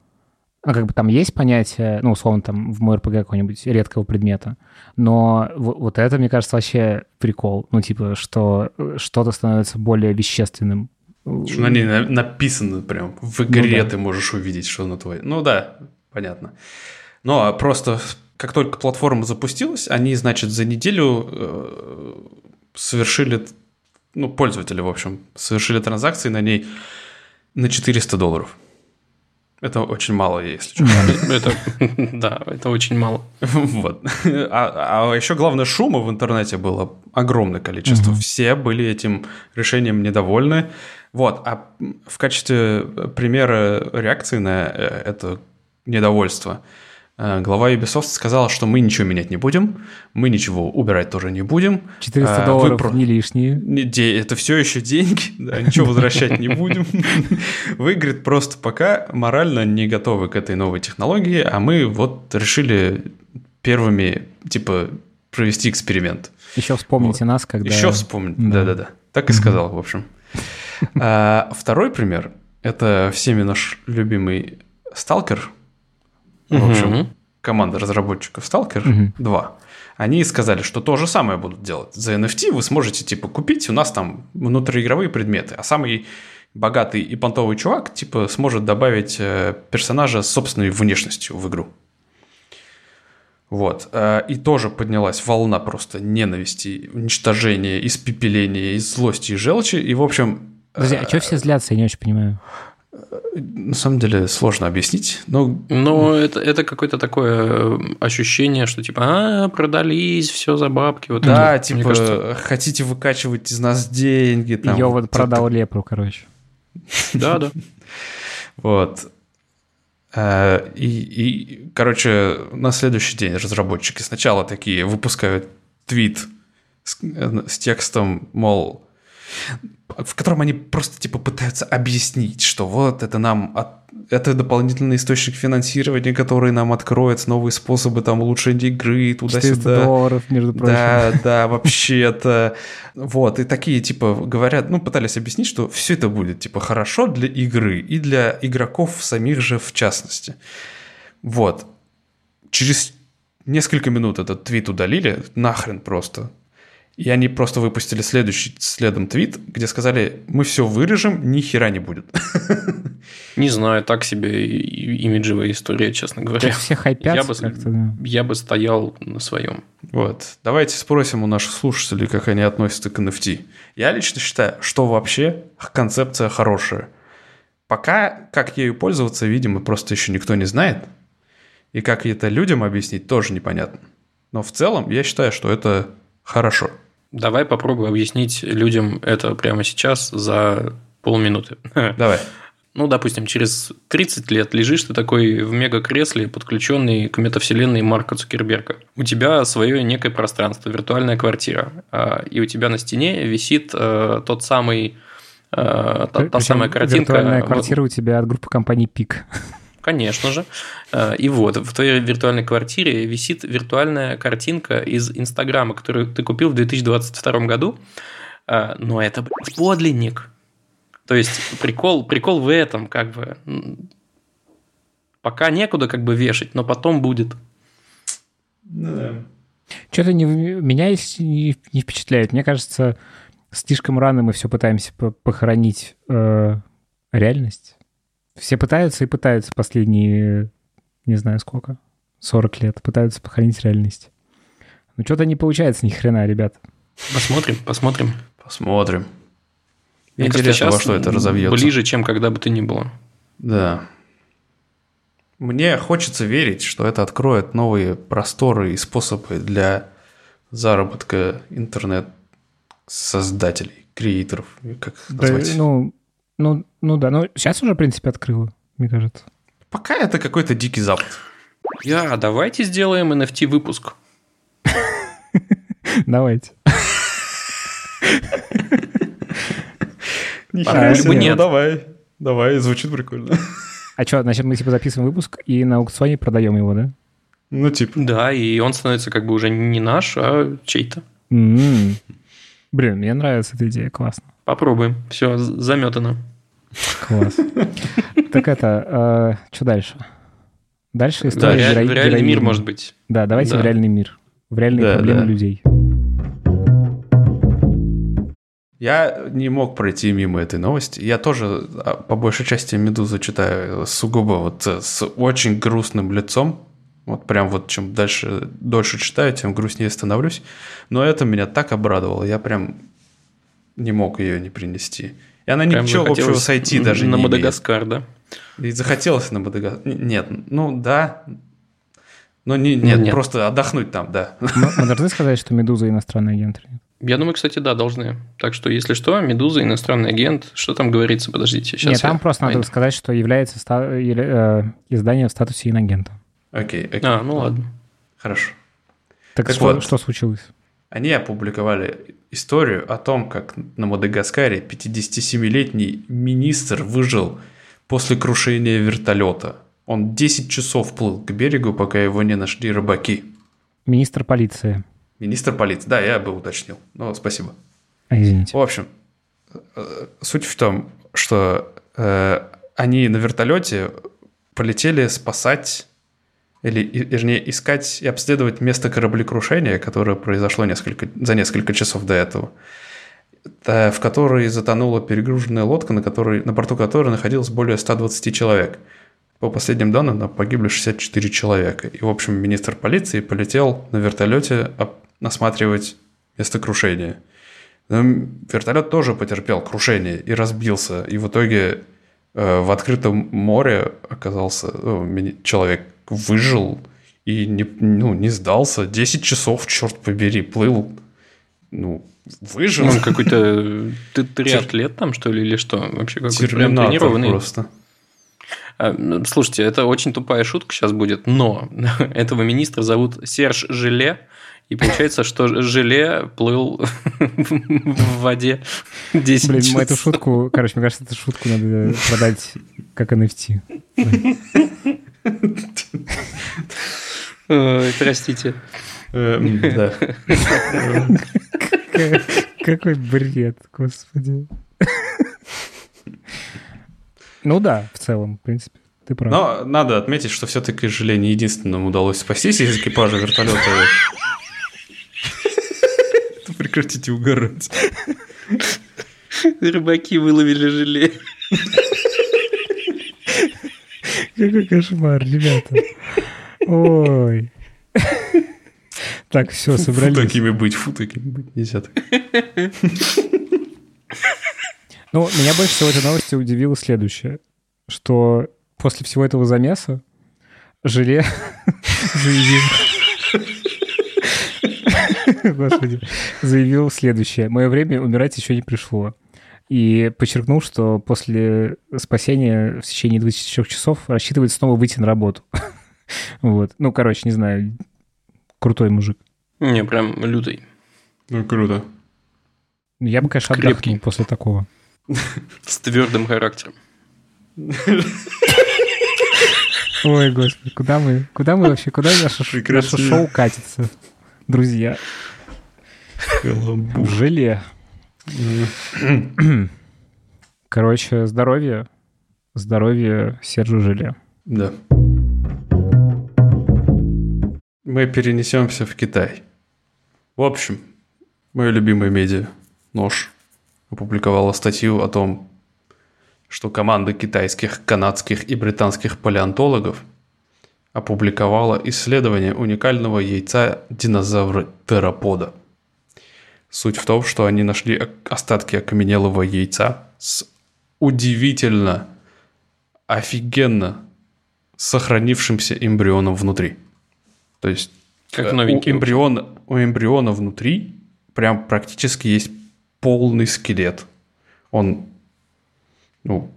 [SPEAKER 1] ну, как бы там есть понятие, ну, условно, там в МРПГ какого-нибудь редкого предмета, но в- вот это, мне кажется, вообще прикол. Ну, типа, что э, что-то становится более вещественным.
[SPEAKER 2] Что на ней на- написано прям. В игре
[SPEAKER 1] Ну да.
[SPEAKER 2] ты можешь увидеть, что на твой. Ну да, понятно. Ну, а просто как только платформа запустилась, они, значит, за неделю э, совершили, ну, пользователи, в общем, совершили транзакции на ней на 400 долларов. Это очень мало, если что.
[SPEAKER 3] Это, да, это очень мало.
[SPEAKER 2] Вот. А, а еще главное, шума в интернете было огромное количество. Все были этим решением недовольны. Вот. А в качестве примера реакции на э, это недовольство глава Ubisoft сказала, что мы ничего менять не будем, мы ничего убирать тоже не будем.
[SPEAKER 1] 400
[SPEAKER 2] А, вы
[SPEAKER 1] долларов
[SPEAKER 2] про-
[SPEAKER 1] не лишние.
[SPEAKER 2] Не, Это все еще деньги, да, ничего возвращать не будем. Вы, говорит, просто пока морально не готовы к этой новой технологии, а мы вот решили первыми, типа, провести эксперимент.
[SPEAKER 1] Еще вспомните нас, когда...
[SPEAKER 2] Еще вспомнить.
[SPEAKER 1] Да.
[SPEAKER 2] Да-да-да. Так и сказал, в общем. А, Второй пример – это всеми наш любимый Сталкер. В общем, команда разработчиков Stalker
[SPEAKER 1] Мгм.
[SPEAKER 2] 2, они сказали, что то же самое будут делать. За NFT вы сможете, типа, купить у нас там внутриигровые предметы, а самый богатый и понтовый чувак, типа, сможет добавить э, персонажа с собственной внешностью в игру. Вот. Э, И тоже поднялась волна просто ненависти, уничтожения, испепеления, и злости и желчи. И, в общем... Э,
[SPEAKER 1] а что все злятся, я не очень понимаю.
[SPEAKER 2] На самом деле сложно объяснить, но
[SPEAKER 3] Но это, это какое-то такое э, ощущение, что типа, а, продались, все за бабки. Вот
[SPEAKER 2] Да,
[SPEAKER 3] это,
[SPEAKER 2] типа,
[SPEAKER 3] кажется,
[SPEAKER 2] хотите выкачивать из нас деньги. Там,
[SPEAKER 1] Ее
[SPEAKER 2] вот
[SPEAKER 1] продал лепру, короче.
[SPEAKER 3] да, да.
[SPEAKER 2] Вот. Э, И, и, короче, на следующий день разработчики сначала такие выпускают твит с, э, с текстом, мол, в котором они просто типа пытаются объяснить, что вот это нам от- это дополнительный источник финансирования, который нам откроет новые способы там улучшения игры
[SPEAKER 1] 400
[SPEAKER 2] туда-сюда.
[SPEAKER 1] долларов, между прочим.
[SPEAKER 2] Да, да, вообще-то. Вот, и такие, типа, говорят, ну, пытались объяснить, что все это будет, типа, хорошо для игры и для игроков самих же в частности. Вот. Через несколько минут этот твит удалили, нахрен просто. И они просто выпустили следующий следом твит, где сказали, мы все вырежем, ни хера не будет.
[SPEAKER 3] Не знаю, так себе имиджевая история, честно говоря.
[SPEAKER 1] Все хайпятся
[SPEAKER 3] Я бы,
[SPEAKER 1] как-то, да.
[SPEAKER 3] я бы стоял на своем.
[SPEAKER 2] Вот. Давайте спросим у наших слушателей, как они относятся к NFT. Я лично считаю, что вообще концепция хорошая. Пока, как ею пользоваться, видимо, просто еще никто не знает. И как это людям объяснить, тоже непонятно. Но в целом я считаю, что это хорошо.
[SPEAKER 3] Давай попробую объяснить людям это прямо сейчас за полминуты.
[SPEAKER 2] Давай.
[SPEAKER 3] Ну, допустим, через 30 лет лежишь ты такой в мега-кресле, подключенный к метавселенной Марка Цукерберга. У тебя свое некое пространство, виртуальная квартира. а, И у тебя на стене висит э, тот самый э, та, та самая картинка.
[SPEAKER 1] Виртуальная
[SPEAKER 3] вот,
[SPEAKER 1] квартира у тебя от группы компании ПИК.
[SPEAKER 3] Конечно же. Э, И вот, в твоей виртуальной квартире висит виртуальная картинка из Инстаграма, которую ты купил в 2022 году. Э, Но это, блядь, подлинник. То есть, прикол, прикол в этом, как бы. Пока некуда как бы вешать, но потом будет.
[SPEAKER 1] Что-то не, меня не, не впечатляет. Мне кажется, слишком рано мы все пытаемся похоронить э, реальность. Все пытаются и пытаются последние, не знаю сколько, 40 лет, пытаются похоронить реальность. Но что-то не получается ни хрена, ребят.
[SPEAKER 3] Посмотрим, посмотрим.
[SPEAKER 2] Посмотрим.
[SPEAKER 3] Мне Интересно, кажется, во что это разовьется. Ближе, чем когда бы то ни было.
[SPEAKER 2] Да. Мне хочется верить, что это откроет новые просторы и способы для заработка интернет-создателей, креаторов, как
[SPEAKER 1] да, назвать. Ну, ну, ну да, ну сейчас уже, в принципе, открыло, мне кажется.
[SPEAKER 2] Пока это какой-то дикий запад.
[SPEAKER 3] Я, давайте сделаем NFT-выпуск.
[SPEAKER 1] Давайте.
[SPEAKER 2] Почему нет? Давай, давай, звучит прикольно.
[SPEAKER 1] А что, значит, мы типа записываем выпуск и на аукционе продаем его, да?
[SPEAKER 2] Ну, типа.
[SPEAKER 3] Да, и он становится как бы уже не наш, а чей-то.
[SPEAKER 1] Mm-hmm. Блин, мне нравится эта идея, классно.
[SPEAKER 3] Попробуем. Все, заметано.
[SPEAKER 1] Класс. Так это, а, что дальше? Дальше
[SPEAKER 3] история да, в реальный мир, может быть.
[SPEAKER 1] Да, давайте в реальный мир. В реальные проблемы людей.
[SPEAKER 2] Я не мог пройти мимо этой новости. Я тоже а, по большей части «Медузу» читаю сугубо вот э, с очень грустным лицом. Вот прям вот чем дальше, дольше читаю, тем грустнее становлюсь. Но это меня так обрадовало. Я прям не мог ее не принести. И она прям ничего общего с IT даже
[SPEAKER 3] на
[SPEAKER 2] не
[SPEAKER 3] Мадагаскар,
[SPEAKER 2] имеет.
[SPEAKER 3] да?
[SPEAKER 2] И захотелось на Мадагаскар. Нет, ну да. Но не, нет, нет, просто отдохнуть там, да.
[SPEAKER 1] Мы должны сказать, что «Медуза» иностранный агент?
[SPEAKER 3] Я думаю, кстати, да, должны. Так что, если что, Медуза, иностранный агент, что там говорится? Подождите, сейчас.
[SPEAKER 1] Нет, там просто найду. надо сказать, что является ста- э, издание в статусе инагента.
[SPEAKER 2] Окей, окей.
[SPEAKER 3] А, ну ладно.
[SPEAKER 2] Хорошо.
[SPEAKER 1] Так, так что, вот, что случилось?
[SPEAKER 2] Они опубликовали историю о том, как на Мадагаскаре 57-летний министр выжил после крушения вертолета. Он 10 часов плыл к берегу, пока его не нашли рыбаки.
[SPEAKER 1] Министр полиции.
[SPEAKER 2] Министр полиции. Да, я бы уточнил. Ну, спасибо.
[SPEAKER 1] Извините.
[SPEAKER 2] В общем, э, суть в том, что э, они на вертолете полетели спасать или, вернее, искать и обследовать место кораблекрушения, которое произошло несколько, за несколько часов до этого, в которой затонула перегруженная лодка, на, которой, на борту которой находилось более 120 человек – по последним данным, погибли 64 человека. И, в общем, министр полиции полетел на вертолете осматривать место крушения. Но вертолет тоже потерпел крушение и разбился. И в итоге э, в открытом море оказался ну, человек выжил и не, ну, не сдался. 10 часов, черт побери, плыл. Ну, выжил.
[SPEAKER 3] Он какой-то триатлет там, что ли, или что? Вообще какой-то прям тренированный. просто. А, ну, слушайте, это очень тупая шутка сейчас будет, но этого министра зовут Серж Желе, и получается, что Желе плыл в воде 10 Блин, часов.
[SPEAKER 1] эту шутку, короче, мне кажется, эту шутку надо продать как NFT.
[SPEAKER 3] Простите.
[SPEAKER 2] Эм, да.
[SPEAKER 1] Какой бред, господи. Ну да, в целом, в принципе. Ты прав.
[SPEAKER 2] Но надо отметить, что все-таки Желе не единственному удалось спастись из экипажа вертолета. Прекратите угорать.
[SPEAKER 3] Рыбаки выловили желе.
[SPEAKER 1] Какой кошмар, ребята. Ой. Так, все, собрались.
[SPEAKER 2] Фу такими быть, фу такими быть нельзя так.
[SPEAKER 1] Ну, меня больше всего этой новости удивило следующее, что после всего этого замеса желе заявил... Господи, заявил следующее. Мое время умирать еще не пришло. И подчеркнул, что после спасения в течение 24 часов рассчитывает снова выйти на работу. Вот. Ну, короче, не знаю. Крутой мужик.
[SPEAKER 3] Не, прям лютый.
[SPEAKER 2] Ну, круто.
[SPEAKER 1] Я бы, конечно, отдохнул после такого.
[SPEAKER 3] С твердым характером.
[SPEAKER 1] Ой, господи, куда мы, куда мы вообще, куда наше, наше шоу катится, друзья? В желе. Короче, здоровье, здоровье Сержу Желе.
[SPEAKER 2] Да. Мы перенесемся в Китай. В общем, мое любимое медиа, Нож, опубликовала статью о том, что команда китайских, канадских и британских палеонтологов опубликовала исследование уникального яйца динозавра теропода. Суть в том, что они нашли остатки окаменелого яйца с удивительно, офигенно сохранившимся эмбрионом внутри. То есть
[SPEAKER 3] Как
[SPEAKER 2] э,
[SPEAKER 3] новенький.
[SPEAKER 2] у, эмбриона, у эмбриона внутри прям практически есть полный скелет. Он, ну,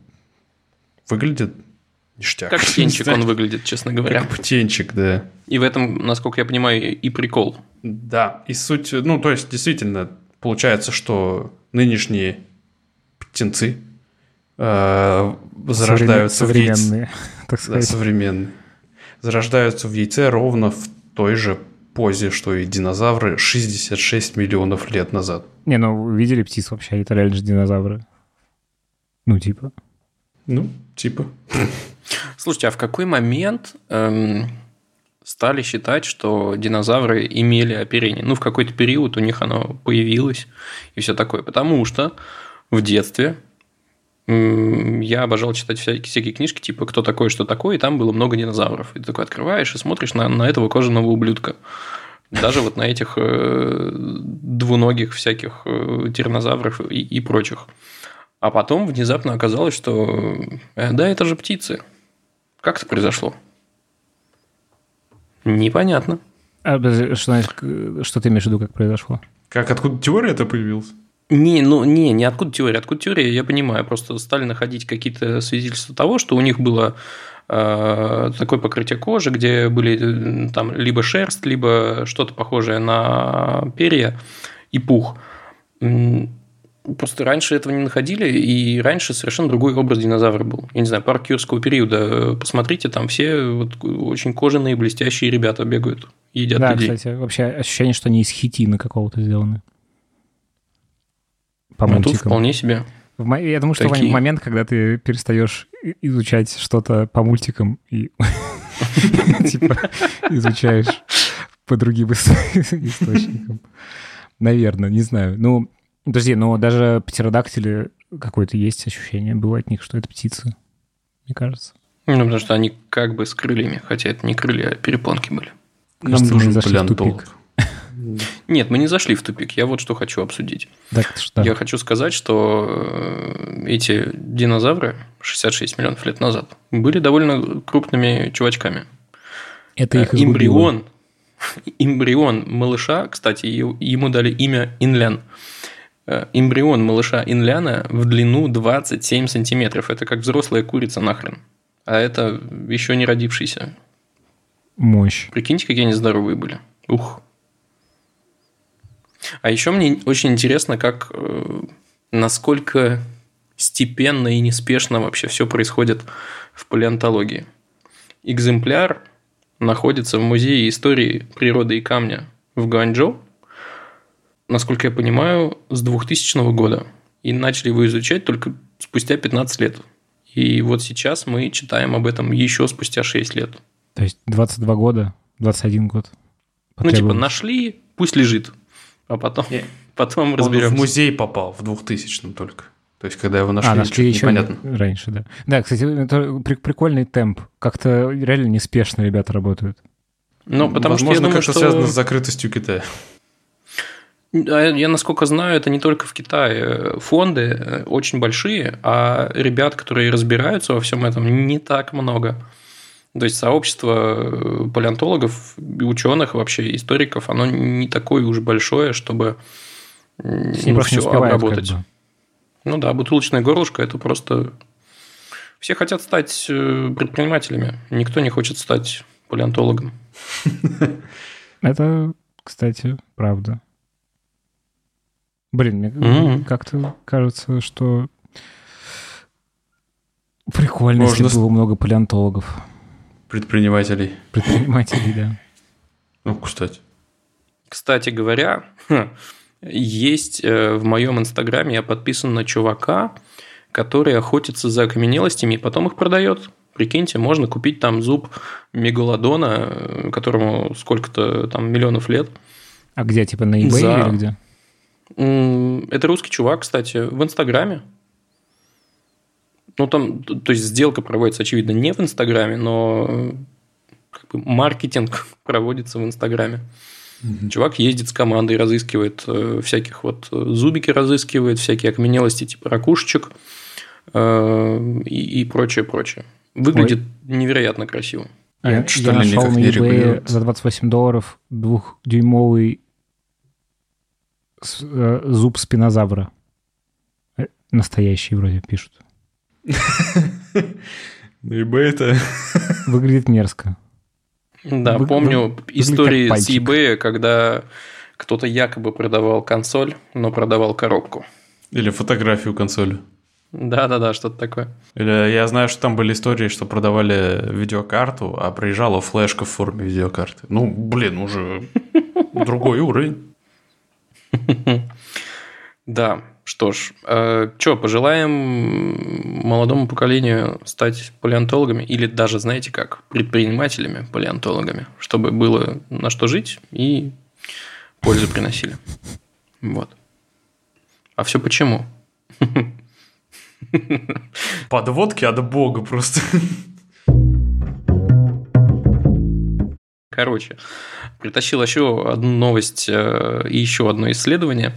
[SPEAKER 2] выглядит ништяк.
[SPEAKER 3] Как птенчик он выглядит, честно говоря.
[SPEAKER 2] Как птенчик, да.
[SPEAKER 3] И в этом, насколько я понимаю, и прикол.
[SPEAKER 2] Да, и суть, ну, то есть, действительно, получается, что нынешние птенцы э, зарождаются в яйце.
[SPEAKER 1] Современные, так
[SPEAKER 2] Да,
[SPEAKER 1] сказать.
[SPEAKER 2] современные. Зарождаются в яйце ровно в той же позе, что и динозавры 66 миллионов лет назад.
[SPEAKER 1] Не, ну вы видели птиц вообще? Это реально же динозавры. Ну, типа.
[SPEAKER 2] Ну, типа.
[SPEAKER 3] Слушайте, а в какой момент эм, стали считать, что динозавры имели оперение? Ну, в какой-то период у них оно появилось и все такое. Потому что в детстве я обожал читать всякие, всякие книжки, типа «Кто такой, что такое», и там было много динозавров. И ты такой открываешь и смотришь на, на этого кожаного ублюдка. Даже вот на этих э, двуногих всяких э, тираннозавров и, и прочих. А потом внезапно оказалось, что э, да, это же птицы. Как это произошло? Непонятно.
[SPEAKER 1] А, что, что ты имеешь в виду, как произошло?
[SPEAKER 2] Как, откуда теория это появилась?
[SPEAKER 3] Не, ну не, не откуда теория. Откуда теория, я понимаю. Просто стали находить какие-то свидетельства того, что у них было э, такое покрытие кожи, где были э, там либо шерсть, либо что-то похожее на перья и пух. Просто раньше этого не находили, и раньше совершенно другой образ динозавра был. Я не знаю, парк юрского периода. э, Посмотрите, там все вот очень кожаные, блестящие ребята бегают, едят
[SPEAKER 1] да,
[SPEAKER 3] людей.
[SPEAKER 1] кстати, вообще ощущение, что они из хитина какого-то сделаны. По
[SPEAKER 3] Ну, тут
[SPEAKER 1] мультикам.
[SPEAKER 3] вполне себе.
[SPEAKER 1] В Я думаю, что в
[SPEAKER 3] Такие.
[SPEAKER 1] момент, когда ты перестаешь изучать что-то по мультикам и типа изучаешь по другим ис- источникам. Наверное, не знаю. Ну, подожди, но даже птеродактили какое-то есть ощущение было от них, что это птицы, мне кажется.
[SPEAKER 3] Ну, потому что они как бы с крыльями, хотя это не крылья, а перепонки были.
[SPEAKER 2] Нам
[SPEAKER 1] Кажется,
[SPEAKER 2] нужен
[SPEAKER 1] зашли в
[SPEAKER 2] палеонтолог.
[SPEAKER 1] тупик.
[SPEAKER 3] Нет, мы не зашли в тупик. Я вот что хочу обсудить.
[SPEAKER 1] Так что?
[SPEAKER 3] Я хочу сказать, что э, эти динозавры 66 миллионов лет назад были довольно крупными чувачками.
[SPEAKER 1] Это их
[SPEAKER 3] Э,
[SPEAKER 1] изгубило.
[SPEAKER 3] эмбрион, эмбрион малыша, кстати, ему дали имя Инлян. Э, Эмбрион малыша Инляна в длину 27 сантиметров. Это как взрослая курица нахрен. А это еще не родившийся.
[SPEAKER 1] Мощь.
[SPEAKER 3] Прикиньте, какие они здоровые были. Ух. А еще мне очень интересно, как э, насколько степенно и неспешно вообще все происходит в палеонтологии. Экземпляр находится в Музее истории природы и камня в Гуанчжоу, насколько я понимаю, с 2000 года. И начали его изучать только спустя 15 лет. И вот сейчас мы читаем об этом еще спустя 6 лет.
[SPEAKER 1] То есть 22 года, 21 год.
[SPEAKER 3] Ну, типа, нашли, пусть лежит. А потом,
[SPEAKER 2] Не,
[SPEAKER 3] потом
[SPEAKER 2] Он
[SPEAKER 3] разберемся.
[SPEAKER 2] в музей попал в 2000 только. То есть, когда его нашли,
[SPEAKER 1] а, нашли еще
[SPEAKER 2] непонятно.
[SPEAKER 1] раньше, да. Да, кстати, это при- прикольный темп. Как-то реально неспешно ребята работают.
[SPEAKER 3] Ну, потому что я
[SPEAKER 2] Возможно,
[SPEAKER 3] думаю,
[SPEAKER 2] как-то
[SPEAKER 3] что...
[SPEAKER 2] связано с закрытостью Китая.
[SPEAKER 3] Я, насколько знаю, это не только в Китае. Фонды э, очень большие, а ребят, которые разбираются во всем этом, не так много. То есть сообщество э, палеонтологов, ученых, вообще историков, оно не такое уж большое, чтобы
[SPEAKER 1] Все
[SPEAKER 3] ну, все
[SPEAKER 1] успевают, как
[SPEAKER 3] обработать.
[SPEAKER 1] бы.
[SPEAKER 3] Ну да, бутылочное горлышко это просто. Все хотят стать э, предпринимателями. Никто не хочет стать палеонтологом.
[SPEAKER 1] Это, кстати, правда. Блин, мне
[SPEAKER 3] Мгм.
[SPEAKER 1] как-то кажется, что прикольно,
[SPEAKER 2] Можно
[SPEAKER 1] если было много палеонтологов,
[SPEAKER 2] Предпринимателей.
[SPEAKER 1] предпринимателей, да.
[SPEAKER 2] Ну, кстати.
[SPEAKER 3] Кстати говоря, есть э, в моем инстаграме я подписан на чувака, который охотится за окаменелостями и потом их продает. Прикиньте, можно купить там зуб мегалодона, э, которому сколько-то там миллионов лет,
[SPEAKER 1] А где, типа на eBay
[SPEAKER 3] За-
[SPEAKER 1] или где?
[SPEAKER 3] Это русский чувак, кстати, в Инстаграме. Ну, там, то есть, сделка проводится, очевидно, не в Инстаграме, но э, как бы маркетинг проводится в Инстаграме. Чувак ездит с командой, разыскивает э, всяких вот э, зубики, разыскивает всякие окаменелости типа ракушечек э, и, и прочее, прочее. Выглядит невероятно красиво.
[SPEAKER 1] А
[SPEAKER 2] Нет, что
[SPEAKER 1] я
[SPEAKER 2] ли,
[SPEAKER 1] нашел на eBay за 28 долларов двухдюймовый зуб спинозавра. Э, Настоящий вроде пишут.
[SPEAKER 2] На eBay это...
[SPEAKER 1] Выглядит мерзко.
[SPEAKER 3] Да,
[SPEAKER 1] Вы-
[SPEAKER 3] помню истории с eBay, когда кто-то якобы продавал консоль, но продавал коробку.
[SPEAKER 2] Или фотографию консоли.
[SPEAKER 3] Да-да-да, что-то такое.
[SPEAKER 2] Или я знаю, что там были истории, что продавали видеокарту, а приезжала флешка в форме видеокарты. Ну, блин, уже другой уровень.
[SPEAKER 3] Да, что ж, что, пожелаем молодому поколению стать палеонтологами или даже, знаете как, предпринимателями палеонтологами, чтобы было на что жить и пользу приносили. Вот. А все почему?
[SPEAKER 2] Подводки от бога просто.
[SPEAKER 3] Короче, притащил еще одну новость э, и еще одно исследование.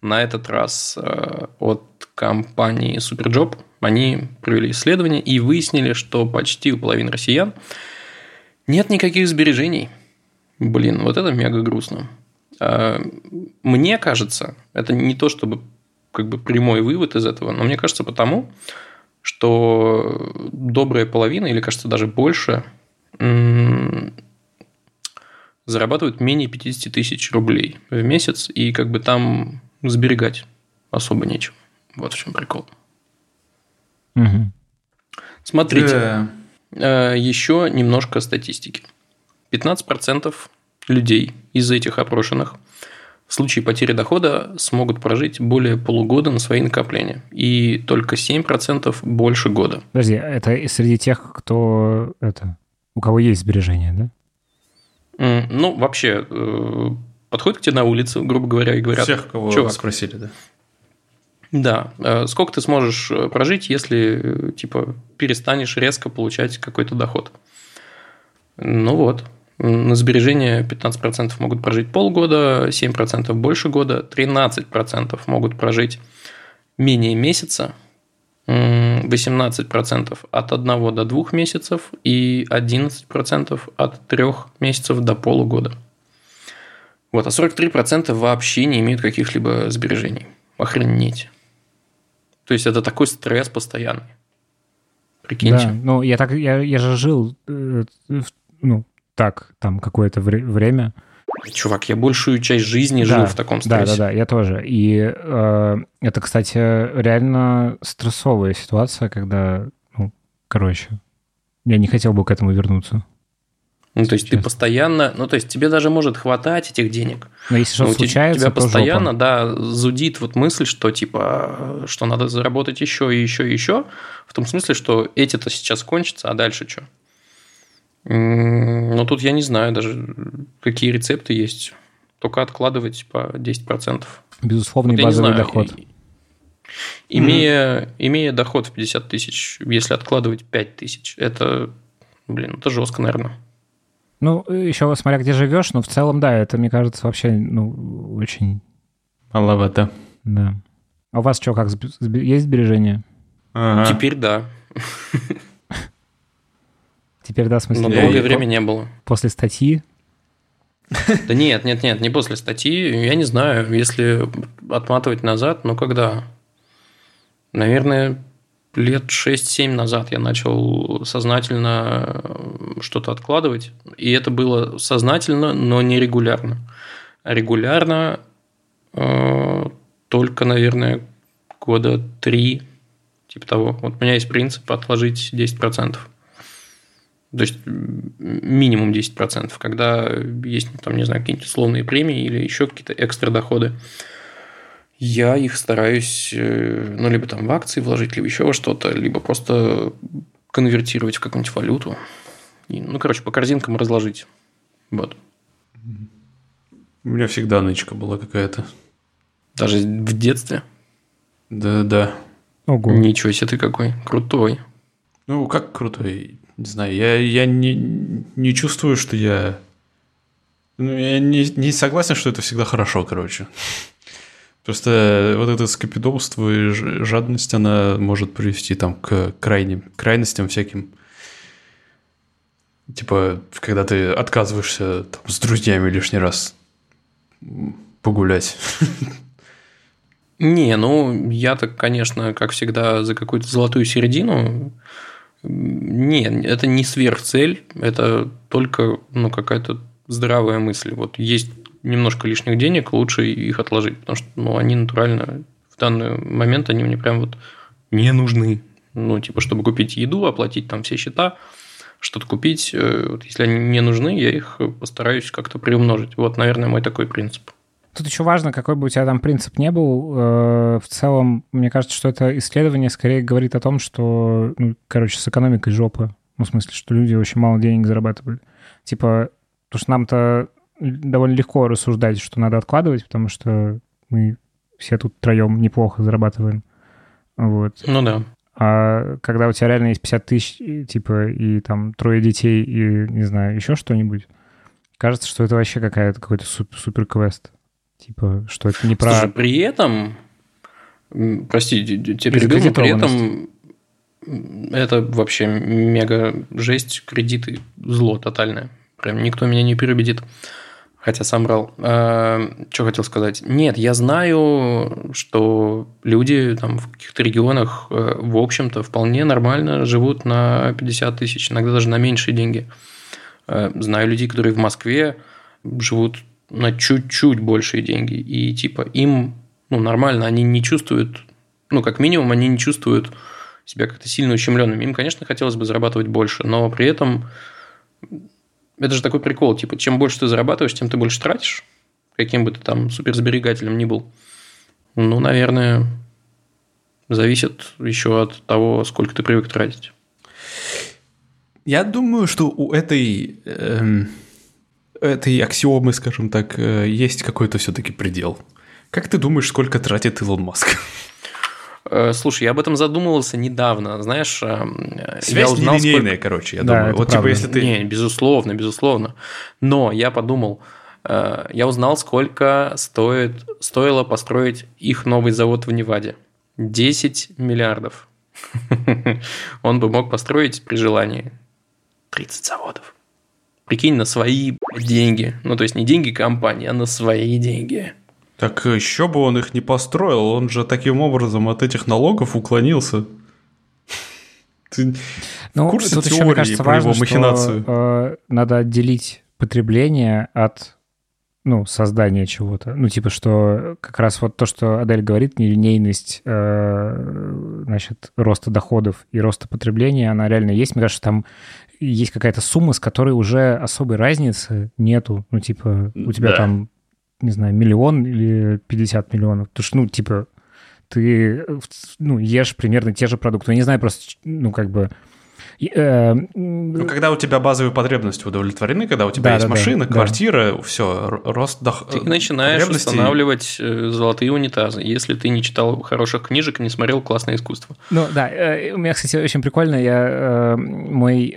[SPEAKER 3] На этот раз э, от компании Superjob. Они провели исследование и выяснили, что почти у половины россиян нет никаких сбережений. Блин, вот это мега грустно. Э, Мне кажется, это не то чтобы как бы прямой вывод из этого, но мне кажется потому, что добрая половина, или кажется даже больше, зарабатывают менее 50 тысяч рублей в месяц, и как бы там сберегать особо нечего. Вот в чем прикол.
[SPEAKER 1] Мгм.
[SPEAKER 3] Смотрите, э, еще немножко статистики. 15% людей из этих опрошенных в случае потери дохода смогут прожить более полугода на свои накопления. И только 7% больше года.
[SPEAKER 1] Подожди, это и среди тех, кто это, у кого есть сбережения, да?
[SPEAKER 3] Ну, вообще, э, подходят к тебе на улице, грубо говоря, и говорят,
[SPEAKER 2] Всех, кого
[SPEAKER 3] чувак,
[SPEAKER 2] спросили, да.
[SPEAKER 3] Да. Э, Сколько ты сможешь э, прожить, если типа перестанешь резко получать какой-то доход? Ну вот. На сбережения 15% могут прожить полгода, 7% больше года, 13% могут прожить менее месяца, 18% от 1 до 2 месяцев и 11% от 3 месяцев до полугода. Вот, а 43% вообще не имеют каких-либо сбережений. Охренеть. То есть это такой стресс постоянный. Прикиньте.
[SPEAKER 1] Да, ну я так, я, я же жил, э, ну, так, там какое-то вре- время.
[SPEAKER 3] Чувак, я большую часть жизни
[SPEAKER 1] Да,
[SPEAKER 3] жил в таком
[SPEAKER 1] Да,
[SPEAKER 3] стрессе.
[SPEAKER 1] да, да, я тоже. И э, это, кстати, реально стрессовая ситуация, когда, ну, короче, я не хотел бы к этому вернуться.
[SPEAKER 3] Ну, то есть ты
[SPEAKER 1] Честно.
[SPEAKER 3] постоянно, ну, то есть тебе даже может хватать этих денег.
[SPEAKER 1] Но если что-то
[SPEAKER 3] у те-
[SPEAKER 1] случается,
[SPEAKER 3] тебя
[SPEAKER 1] то
[SPEAKER 3] постоянно,
[SPEAKER 1] жопа.
[SPEAKER 3] да, зудит вот мысль, что типа, что надо заработать еще и еще и еще. В том смысле, что эти-то сейчас кончатся, а дальше что? Ну, тут я не знаю даже, какие рецепты есть. Только откладывать по 10%.
[SPEAKER 1] Безусловный
[SPEAKER 3] Вот
[SPEAKER 1] базовый
[SPEAKER 3] знаю,
[SPEAKER 1] доход.
[SPEAKER 3] Имея, имея доход в 50 тысяч, если откладывать 5 тысяч, это, блин, это жестко, наверное.
[SPEAKER 1] Ну, еще смотря где живешь, но в целом, да, это, мне кажется, вообще, ну, очень,
[SPEAKER 2] Маловато.
[SPEAKER 1] да. А у вас что, как, есть сбережения?
[SPEAKER 2] Ага.
[SPEAKER 3] Теперь да.
[SPEAKER 1] Теперь, да, в смысле,
[SPEAKER 3] Но долгое время не было.
[SPEAKER 1] после статьи?
[SPEAKER 3] Да нет, нет, нет, не после статьи. Я не знаю, если отматывать назад, ну когда? Наверное, лет 6-7 назад я начал сознательно э, что-то откладывать. И это было сознательно, но не регулярно. Регулярно э, только, наверное, года три, типа того. Вот у меня есть принцип отложить 10%. То есть минимум 10%, когда есть, там, не знаю, какие-нибудь условные премии или еще какие-то экстра доходы. Я их стараюсь, э, ну, либо там в акции вложить, либо еще во что-то, либо просто конвертировать в какую-нибудь валюту. И, ну, короче, по корзинкам разложить. Вот.
[SPEAKER 2] У меня всегда нычка была какая-то.
[SPEAKER 3] Даже в детстве?
[SPEAKER 2] Да-да.
[SPEAKER 1] Ого.
[SPEAKER 3] Ничего себе ты какой. Крутой.
[SPEAKER 2] Ну, как крутой? Не знаю, я, я не, не чувствую, что я... Ну, я не, не согласен, что это всегда хорошо, короче. Просто вот это скопидомство и жадность, она может привести там к крайним, крайностям всяким. Типа, когда ты отказываешься там, с друзьями лишний раз погулять.
[SPEAKER 3] Не, ну, я-то, конечно, как всегда, за какую-то золотую середину. Не, это не сверхцель, это только ну, какая-то здравая мысль. Вот есть немножко лишних денег, лучше их отложить, потому что ну, они натурально в данный момент они мне прям вот не нужны. Ну, типа, чтобы купить еду, оплатить там все счета, что-то купить. Э, вот если они не нужны, я их постараюсь как-то приумножить. Вот, наверное, мой такой принцип.
[SPEAKER 1] Тут еще важно, какой бы у тебя там принцип не был. Э, в целом, мне кажется, что это исследование скорее говорит о том, что, ну, короче, с экономикой жопа. Ну, в смысле, что люди очень мало денег зарабатывают. Типа, потому что нам-то довольно легко рассуждать, что надо откладывать, потому что мы все тут троем неплохо зарабатываем. Вот.
[SPEAKER 3] Ну да.
[SPEAKER 1] А когда у тебя реально есть 50 тысяч, типа, и там трое детей, и, не знаю, еще что-нибудь, кажется, что это вообще какая-то какой-то супер квест. Типа, что это не про...
[SPEAKER 3] Слушай, при этом, прости, тебе перебил, при этом это вообще мега жесть, кредиты, зло тотальное. Прям никто меня не переубедит. Хотя сам брал. А, что хотел сказать? Нет, я знаю, что люди там в каких-то регионах, э, в общем-то, вполне нормально живут на 50 тысяч, иногда даже на меньшие деньги. Э, знаю людей, которые в Москве живут на чуть-чуть большие деньги. И типа им ну, нормально, они не чувствуют, ну, как минимум, они не чувствуют себя как-то сильно ущемленными. Им, конечно, хотелось бы зарабатывать больше, но при этом это же такой прикол, типа, чем больше ты зарабатываешь, тем ты больше тратишь, каким бы ты там суперсберегателем ни был. Ну, наверное, зависит еще от того, сколько ты привык тратить.
[SPEAKER 2] Я думаю, что у этой, э, этой аксиомы, скажем так, э, есть какой-то все-таки предел. Как ты думаешь, сколько тратит Илон Маск?
[SPEAKER 3] Э, слушай, я об этом задумывался недавно, знаешь.
[SPEAKER 2] Э, Связь я узнал, нелинейная, сколько... короче, я да, думаю.
[SPEAKER 3] Вот правда. типа если ты... Не, безусловно, безусловно. Но я подумал, я узнал, сколько стоит, стоило построить их новый завод в Неваде. 10 миллиардов. Он бы мог построить при желании 30 заводов. Прикинь, на свои деньги. Ну, то есть не деньги компании, а на свои деньги.
[SPEAKER 2] Так еще бы он их не построил, он же таким образом от этих налогов уклонился.
[SPEAKER 1] Ты ну, в курсе тут теории еще, мне кажется, про важно, его махинацию? Что, э, надо отделить потребление от ну, создания чего-то. Ну, типа, что как раз вот то, что Адель говорит, нелинейность, э, значит, роста доходов и роста потребления, она реально есть. Мне кажется, там есть какая-то сумма, с которой уже особой разницы нету. Ну, типа, у тебя да. там не знаю, миллион или 50 миллионов. Потому что, ну, типа, ты, ну, ешь примерно те же продукты. Я не знаю, просто, ну, как бы...
[SPEAKER 2] Э, ну, когда у тебя базовые потребности удовлетворены, когда у тебя да, есть да, машина, да, квартира, да. все, рост доход.
[SPEAKER 3] Ты начинаешь устанавливать э, золотые унитазы, если ты не читал хороших книжек и не смотрел классное искусство.
[SPEAKER 1] Ну да, э, у меня, кстати, очень прикольно, я мой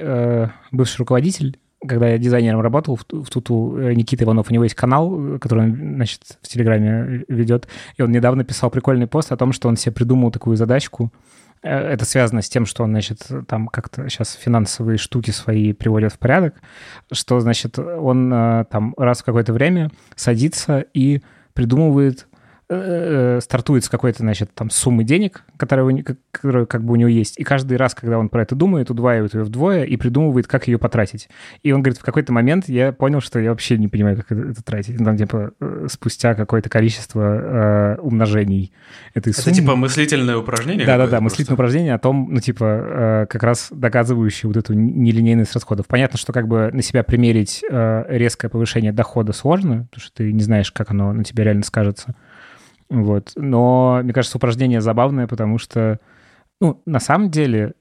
[SPEAKER 1] бывший руководитель когда я дизайнером работал в, в Туту, Никита Иванов, у него есть канал, который он, значит, в Телеграме ведет, и он недавно писал прикольный пост о том, что он себе придумал такую задачку. Э, это связано с тем, что он, значит, там как-то сейчас финансовые штуки свои приводит в порядок, что, значит, он э, там раз в какое-то время садится и придумывает стартует с какой-то, значит, там суммы денег, которая, которая как бы у него есть, и каждый раз, когда он про это думает, удваивает ее вдвое и придумывает, как ее потратить. И он говорит, в какой-то момент я понял, что я вообще не понимаю, как это, это тратить. Там, типа, э, спустя какое-то количество э, умножений этой суммы.
[SPEAKER 2] Это, типа, мыслительное упражнение?
[SPEAKER 1] Да-да-да, мыслительное упражнение о том, ну, типа, э, как раз доказывающее вот эту нелинейность расходов. Понятно, что как бы на себя примерить э, резкое повышение дохода сложно, потому что ты не знаешь, как оно на тебя реально скажется. Вот. Но, мне кажется, упражнение забавное, потому что, ну, на самом деле,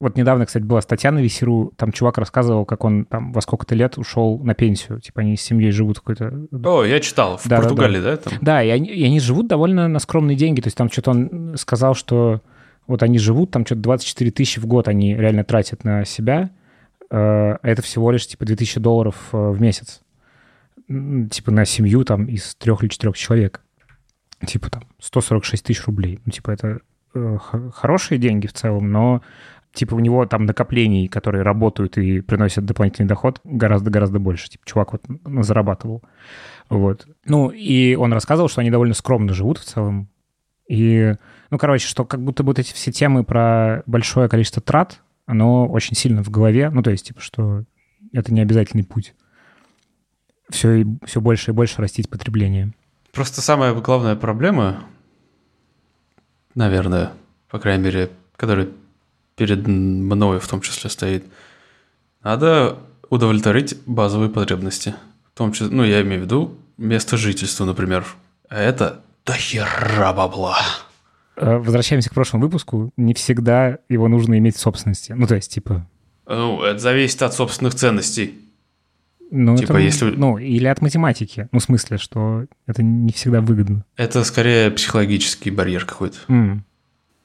[SPEAKER 1] Вот недавно, кстати, была статья на Весеру, там чувак рассказывал, как он там во сколько-то лет ушел на пенсию. Типа они с семьей живут какой-то...
[SPEAKER 2] О, я читал, в
[SPEAKER 1] Да, да,
[SPEAKER 2] Португалии, да? там?
[SPEAKER 1] Да, и они, и они живут довольно на скромные деньги. То есть там что-то он сказал, что вот они живут, там что-то 24 тысячи в год они реально тратят на себя. э, А это всего лишь типа 2000 долларов э, в месяц. Типа на семью там из трех или четырех человек. Типа там 146 тысяч рублей. Ну, типа это э, хорошие деньги в целом, но типа у него там накоплений, которые работают и приносят дополнительный доход, гораздо-гораздо больше. Типа чувак вот зарабатывал. Вот. Ну, и он рассказывал, что они довольно скромно живут в целом. И, ну, короче, что как будто вот эти все темы про большое количество трат, оно очень сильно в голове. Ну, то есть, типа, что это не обязательный путь. Все, все больше и больше растить потребление.
[SPEAKER 2] Просто самая главная проблема, наверное, по крайней мере, которая перед мной в том числе стоит, надо удовлетворить базовые потребности. В том числе, ну, я имею в виду место жительства, например. А это до хера бабла.
[SPEAKER 1] Э, Возвращаемся к прошлому выпуску. Не всегда его нужно иметь в собственности. Ну, то есть, типа...
[SPEAKER 2] Ну, это зависит от собственных ценностей.
[SPEAKER 1] Ну,
[SPEAKER 2] Типа,
[SPEAKER 1] это,
[SPEAKER 2] если-
[SPEAKER 1] Ну, или от математики. Ну, в смысле, что это не всегда выгодно.
[SPEAKER 2] Это скорее психологический барьер какой-то.
[SPEAKER 1] М.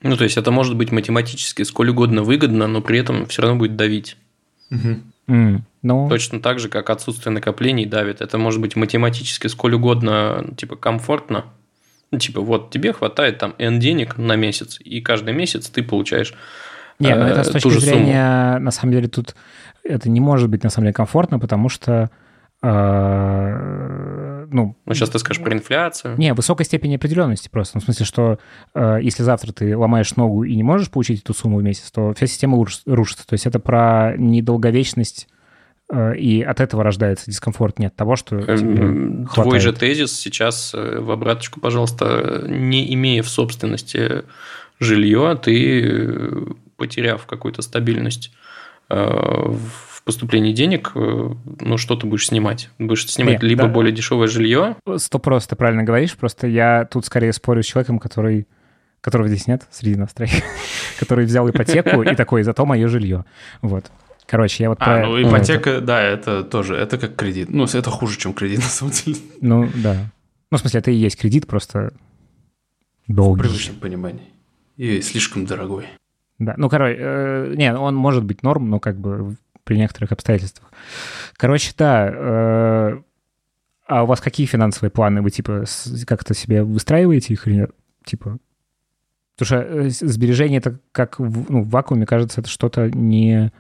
[SPEAKER 3] Ну, то есть это может быть математически сколь угодно выгодно, но при этом все равно будет давить.
[SPEAKER 1] М. Ну,
[SPEAKER 3] Точно так же, как отсутствие накоплений давит. Это может быть математически сколь угодно, типа, комфортно. Ну, типа, вот тебе хватает там N денег на месяц, и каждый месяц ты получаешь
[SPEAKER 1] Не,
[SPEAKER 3] э,
[SPEAKER 1] это с
[SPEAKER 3] ту
[SPEAKER 1] точки
[SPEAKER 3] же сумму.
[SPEAKER 1] зрения, на самом деле, тут это не может быть, на самом деле, комфортно, потому что, э, ну...
[SPEAKER 3] Ну, сейчас ты скажешь про инфляцию.
[SPEAKER 1] Не, высокой степени определенности просто. Ну, в смысле, что э, если завтра ты ломаешь ногу и не можешь получить эту сумму в месяц, то вся система руш- рушится. То есть это про недолговечность, э, и от этого рождается дискомфорт, не от того, что
[SPEAKER 3] Эм, Твой
[SPEAKER 1] хватает.
[SPEAKER 3] же тезис сейчас э, в обраточку, пожалуйста, не имея в собственности жилье, ты, э, потеряв какую-то стабильность э, в поступлении денег, э, ну, что ты будешь снимать? Будешь снимать
[SPEAKER 1] Не,
[SPEAKER 3] либо
[SPEAKER 1] да.
[SPEAKER 3] более дешевое жилье,
[SPEAKER 1] Сто просто ты правильно говоришь, просто я тут скорее спорю с человеком, который которого здесь нет среди нас троих, который взял ипотеку и такой, зато мое жилье. Вот. Короче, я вот
[SPEAKER 2] А,
[SPEAKER 1] про-
[SPEAKER 2] ну ипотека, да, это тоже, это как кредит. Ну, это хуже, чем кредит, на самом деле.
[SPEAKER 1] это. Ну, да. Ну, в смысле, это и есть кредит, просто
[SPEAKER 2] В
[SPEAKER 1] долгий.
[SPEAKER 2] привычном понимании. И слишком дорогой.
[SPEAKER 1] Да, ну, короче, э, не, он может быть норм, но как бы при некоторых обстоятельствах. Короче, да, э, а у вас какие финансовые планы? Вы, типа, как-то себе выстраиваете их или нет? Типа, потому что э, сбережение это как в, ну, в вакууме, кажется, это что-то не,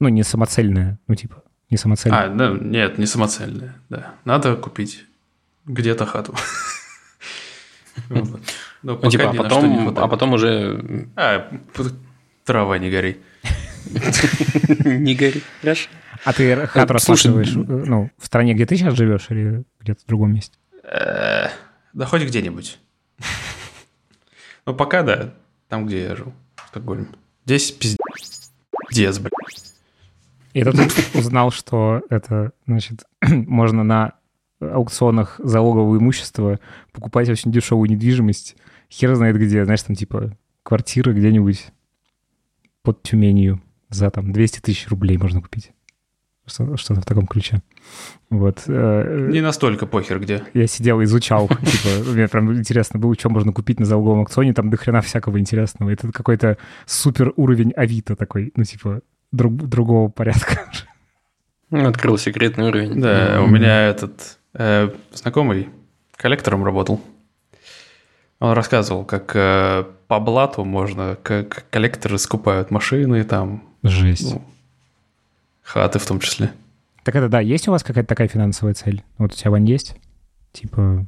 [SPEAKER 1] ну, не самоцельное, ну, типа, не самоцельное.
[SPEAKER 2] А, да, нет, не самоцельное, да. Надо купить где-то хату. Но
[SPEAKER 3] ну,
[SPEAKER 2] пока
[SPEAKER 3] типа, а потом, а потом уже
[SPEAKER 2] А, трава не гори.
[SPEAKER 3] не гори. Хорошо.
[SPEAKER 1] А ты хату
[SPEAKER 3] Э, слушай,
[SPEAKER 1] рассматриваешь, э, ну, в стране, где ты сейчас живешь, или где-то в другом месте?
[SPEAKER 2] Э, Да хоть где-нибудь. Ну, пока да, там, где я жил, в Стокгольме. Здесь пиздец, блядь.
[SPEAKER 1] И тут узнал, что это, значит, можно на аукционах залогового имущества покупать очень дешевую недвижимость. Хер знает где, знаешь, там типа квартира где-нибудь под Тюменью за там 200 тысяч рублей можно купить. Что- Что-то в таком ключе. Вот. э,
[SPEAKER 2] Не настолько похер где.
[SPEAKER 1] Я сидел и изучал, типа, мне прям интересно было, что можно купить на залоговом аукционе, там дохрена всякого интересного. Это какой-то супер уровень Авито такой, ну, типа, друг- другого порядка.
[SPEAKER 3] Открыл секретный уровень.
[SPEAKER 2] Да, у меня этот э, знакомый коллектором работал. Он рассказывал, как э, по блату можно, как коллекторы скупают машины, там,
[SPEAKER 1] Жесть.
[SPEAKER 2] ну, хаты в том числе.
[SPEAKER 1] Так это да, есть у вас какая-то такая финансовая цель? Вот у тебя, Вань, есть? Типа,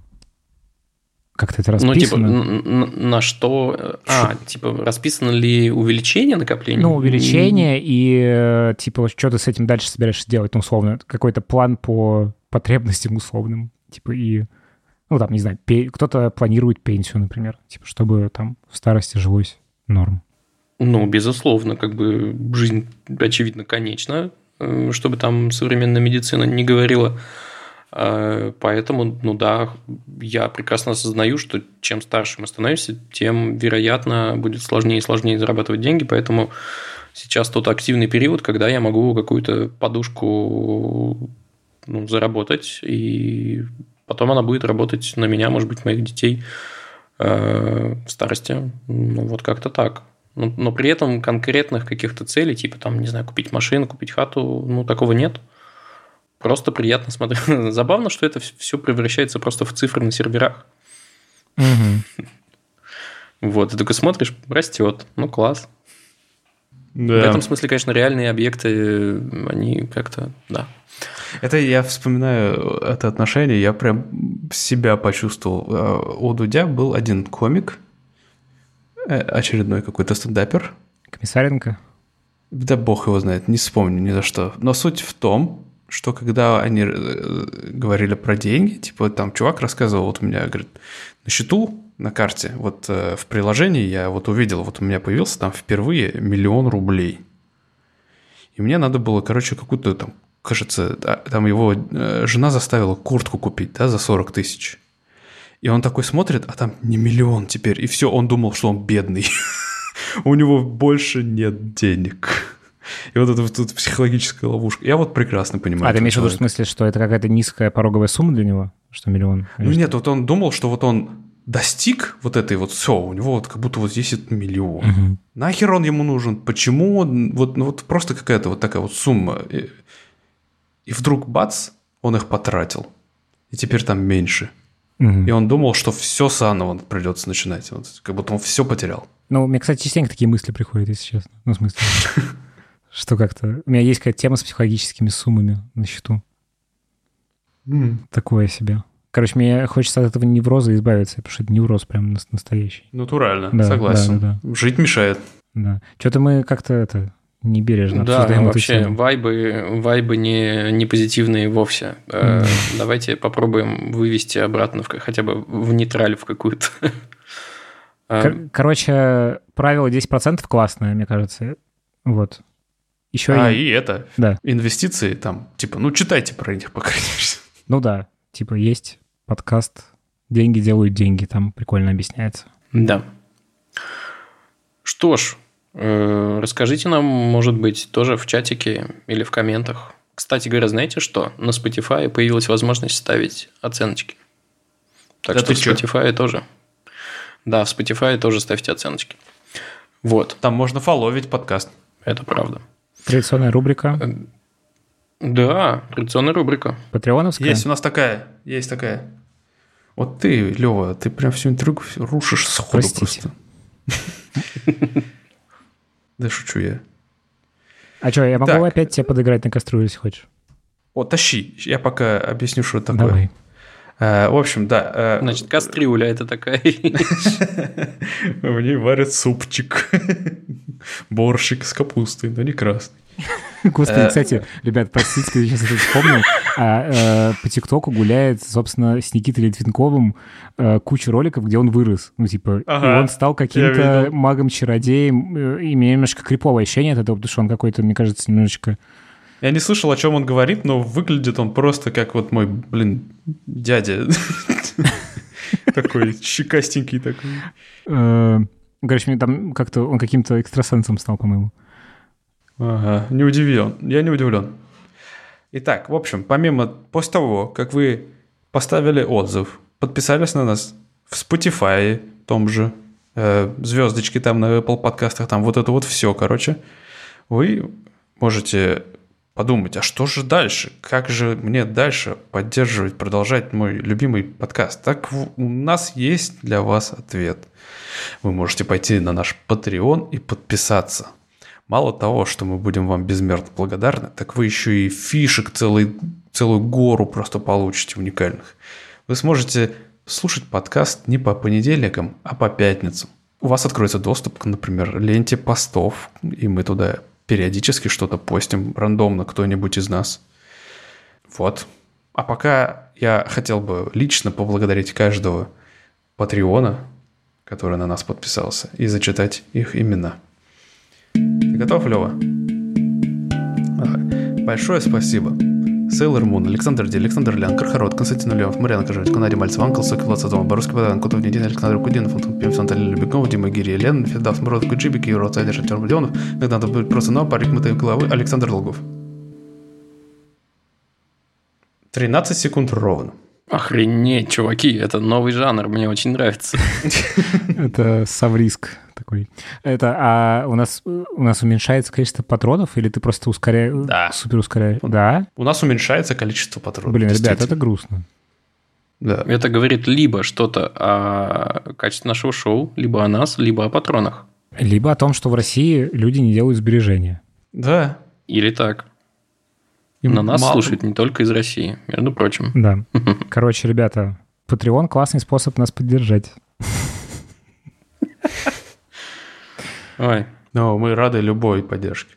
[SPEAKER 1] как-то это
[SPEAKER 3] Ну, типа,
[SPEAKER 1] расписано?
[SPEAKER 3] н- н- на что... э, А, типа, расписано ли увеличение накоплений?
[SPEAKER 1] Ну, увеличение и, э, типа, что ты с этим дальше собираешься делать, ну, условно, какой-то план по потребностям условным, типа, и, ну, там, не знаю, кто-то планирует пенсию, например, типа, чтобы там в старости жилось норм.
[SPEAKER 3] Ну, безусловно, как бы жизнь, очевидно, конечна, э, чтобы там современная медицина не говорила. Э, Поэтому, ну да, я прекрасно осознаю, что чем старше мы становимся, тем, вероятно, будет сложнее и сложнее зарабатывать деньги, поэтому сейчас тот активный период, когда я могу какую-то подушку ну, заработать, и потом она будет работать на меня, может быть, моих детей э, в старости. Ну, вот как-то так. Но, но при этом конкретных каких-то целей, типа там, не знаю, купить машину, купить хату, ну, такого нет. Просто приятно смотреть. Забавно, что это все превращается просто в цифры на серверах.
[SPEAKER 1] Угу.
[SPEAKER 3] Вот, ты такой смотришь, растет, ну класс.
[SPEAKER 2] Да.
[SPEAKER 3] В этом смысле, конечно, реальные объекты, они как-то, да.
[SPEAKER 2] Это я вспоминаю это отношение, я прям себя почувствовал. Э, у Дудя был один комик, э, очередной какой-то стендапер.
[SPEAKER 1] Комиссаренко?
[SPEAKER 2] Да бог его знает, не вспомню ни за что. Но суть в том, что когда они э, говорили про деньги, типа там чувак рассказывал, вот у меня, говорит, на счету на карте, вот э, в приложении я вот увидел, вот у меня появился там впервые миллион рублей. И мне надо было, короче, какую-то там, кажется, там его э, жена заставила куртку купить, да, за 40 тысяч. И он такой смотрит, а там не миллион теперь. И все, он думал, что он бедный. У него больше нет денег. И вот это вот психологическая ловушка. Я вот прекрасно понимаю.
[SPEAKER 1] А ты имеешь в виду в смысле, что это какая-то низкая пороговая сумма для него? Что миллион?
[SPEAKER 2] Ну нет, вот он думал, что вот он достиг вот этой вот, все, у него вот как будто вот здесь это миллион. Угу. Нахер он ему нужен? Почему он, вот, ну, вот просто какая-то вот такая вот сумма. И, и вдруг бац, он их потратил. И теперь там меньше. Угу. И он думал, что все заново придется начинать. Вот, как будто он все потерял.
[SPEAKER 1] Ну, мне, кстати, частенько такие мысли приходят, если честно. Ну, в смысле, что как-то... У меня есть какая-то тема с психологическими суммами на счету. Такое себе. Короче, мне хочется от этого невроза избавиться, потому что это невроз прям настоящий.
[SPEAKER 2] Натурально, да, согласен. Да, да. Жить мешает.
[SPEAKER 1] Да. Что-то мы как-то это небережно
[SPEAKER 3] да, обсуждаем вообще эту вайбы, вайбы не, не позитивные вовсе. Mm. Давайте попробуем вывести обратно в, хотя бы в нейтраль в какую-то.
[SPEAKER 1] Короче, правило 10% классное, мне кажется. Вот.
[SPEAKER 2] Еще а, и, и это, да. инвестиции там, типа, ну, читайте про них, по крайней мере.
[SPEAKER 1] Ну да, типа есть подкаст «Деньги делают деньги», там прикольно объясняется.
[SPEAKER 3] Да. Что ж, э, расскажите нам, может быть, тоже в чатике или в комментах. Кстати говоря, знаете что? На Spotify появилась возможность ставить оценочки. Так да что в Spotify что? тоже. Да, в Spotify тоже ставьте оценочки. Вот.
[SPEAKER 2] Там можно фоловить подкаст.
[SPEAKER 3] Это правда.
[SPEAKER 1] Традиционная рубрика. Э,
[SPEAKER 3] да, традиционная рубрика.
[SPEAKER 1] Патреоновская?
[SPEAKER 2] Есть у нас такая, есть такая. Вот ты, Лева, ты прям всю интригу рушишь сходу Простите. просто. Да шучу я.
[SPEAKER 1] А что, я могу опять тебе подыграть на кастрюлю, если хочешь?
[SPEAKER 2] О, тащи. Я пока объясню, что это такое. Давай. А, в общем, да.
[SPEAKER 3] А... Значит, кастрюля это такая.
[SPEAKER 2] В ней варят супчик. Борщик с капустой, но не красный.
[SPEAKER 1] Господи, э, кстати, ребят, простите, я сейчас это вспомнил. А, э, по ТикТоку гуляет, собственно, с Никитой Литвинковым э, куча роликов, где он вырос. Ну, типа, ага, и он стал каким-то магом-чародеем. И мне немножко криповое ощущение от этого, потому что он какой-то, мне кажется, немножечко...
[SPEAKER 2] Я не слышал, о чем он говорит, но выглядит он просто как вот мой, блин, дядя. Такой щекастенький такой.
[SPEAKER 1] Короче, мне там как-то он каким-то экстрасенсом стал, по-моему.
[SPEAKER 2] Ага, не удивлен. Я не удивлен. Итак, в общем, помимо, после того, как вы поставили отзыв, подписались на нас в Spotify том же, э, звездочки там на Apple подкастах, там вот это вот все, короче, вы можете подумать, а что же дальше? Как же мне дальше поддерживать, продолжать мой любимый подкаст? Так у нас есть для вас ответ. Вы можете пойти на наш Patreon и подписаться – Мало того, что мы будем вам безмерно благодарны, так вы еще и фишек целый, целую гору просто получите уникальных. Вы сможете слушать подкаст не по понедельникам, а по пятницам. У вас откроется доступ к, например, ленте постов, и мы туда периодически что-то постим рандомно, кто-нибудь из нас. Вот. А пока я хотел бы лично поблагодарить каждого патреона, который на нас подписался, и зачитать их имена – ты готов, Лева? Большое спасибо Сейлор Мун, Александр Ди, Александр Лян, Кархарот, Константин Ульянов, Марьяна Кожевич, Канади Мальцев, Анкл, Сокол, Лацатон, Боруский Бадан, Котов, Недин, Александр Кудинов, Антон Пимсон, Талия Любиков, Дима Гири, Лен, Федав, Смородов, Куджибик, Юро, Цайдер, Шатер Будионов, иногда надо будет просто на парик мытой головы, Александр Долгов. 13 секунд ровно.
[SPEAKER 3] Охренеть, чуваки, это новый жанр, мне очень нравится.
[SPEAKER 1] Это совриск такой. Это, а у нас, у нас уменьшается количество патронов, или ты просто ускоряешь,
[SPEAKER 2] Да.
[SPEAKER 1] супер ускоряешь? Да?
[SPEAKER 2] У нас уменьшается количество патронов.
[SPEAKER 1] Блин, ребят, это грустно.
[SPEAKER 2] Да.
[SPEAKER 3] Это говорит либо что-то о качестве нашего шоу, либо о нас, либо о патронах.
[SPEAKER 1] Либо о том, что в России люди не делают сбережения.
[SPEAKER 2] Да.
[SPEAKER 3] Или так.
[SPEAKER 2] Им
[SPEAKER 3] На нас
[SPEAKER 2] мало-
[SPEAKER 3] слушают не только из России, между прочим.
[SPEAKER 1] Да. Короче, ребята, Patreon классный способ нас поддержать.
[SPEAKER 3] Ой,
[SPEAKER 2] Но мы рады любой поддержке.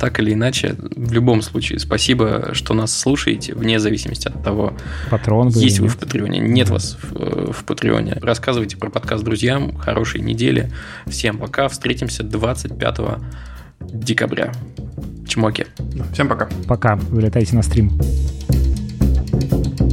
[SPEAKER 3] так или иначе, в любом случае, спасибо, что нас слушаете, вне зависимости от того,
[SPEAKER 1] Патрон вы
[SPEAKER 3] есть вы
[SPEAKER 1] нет.
[SPEAKER 3] в Патреоне, нет вас в, в Патреоне. Рассказывайте про подкаст друзьям, хорошей недели. Всем пока, встретимся 25 декабря. Чмоки.
[SPEAKER 2] Всем пока.
[SPEAKER 1] Пока. Вылетайте на стрим. thank you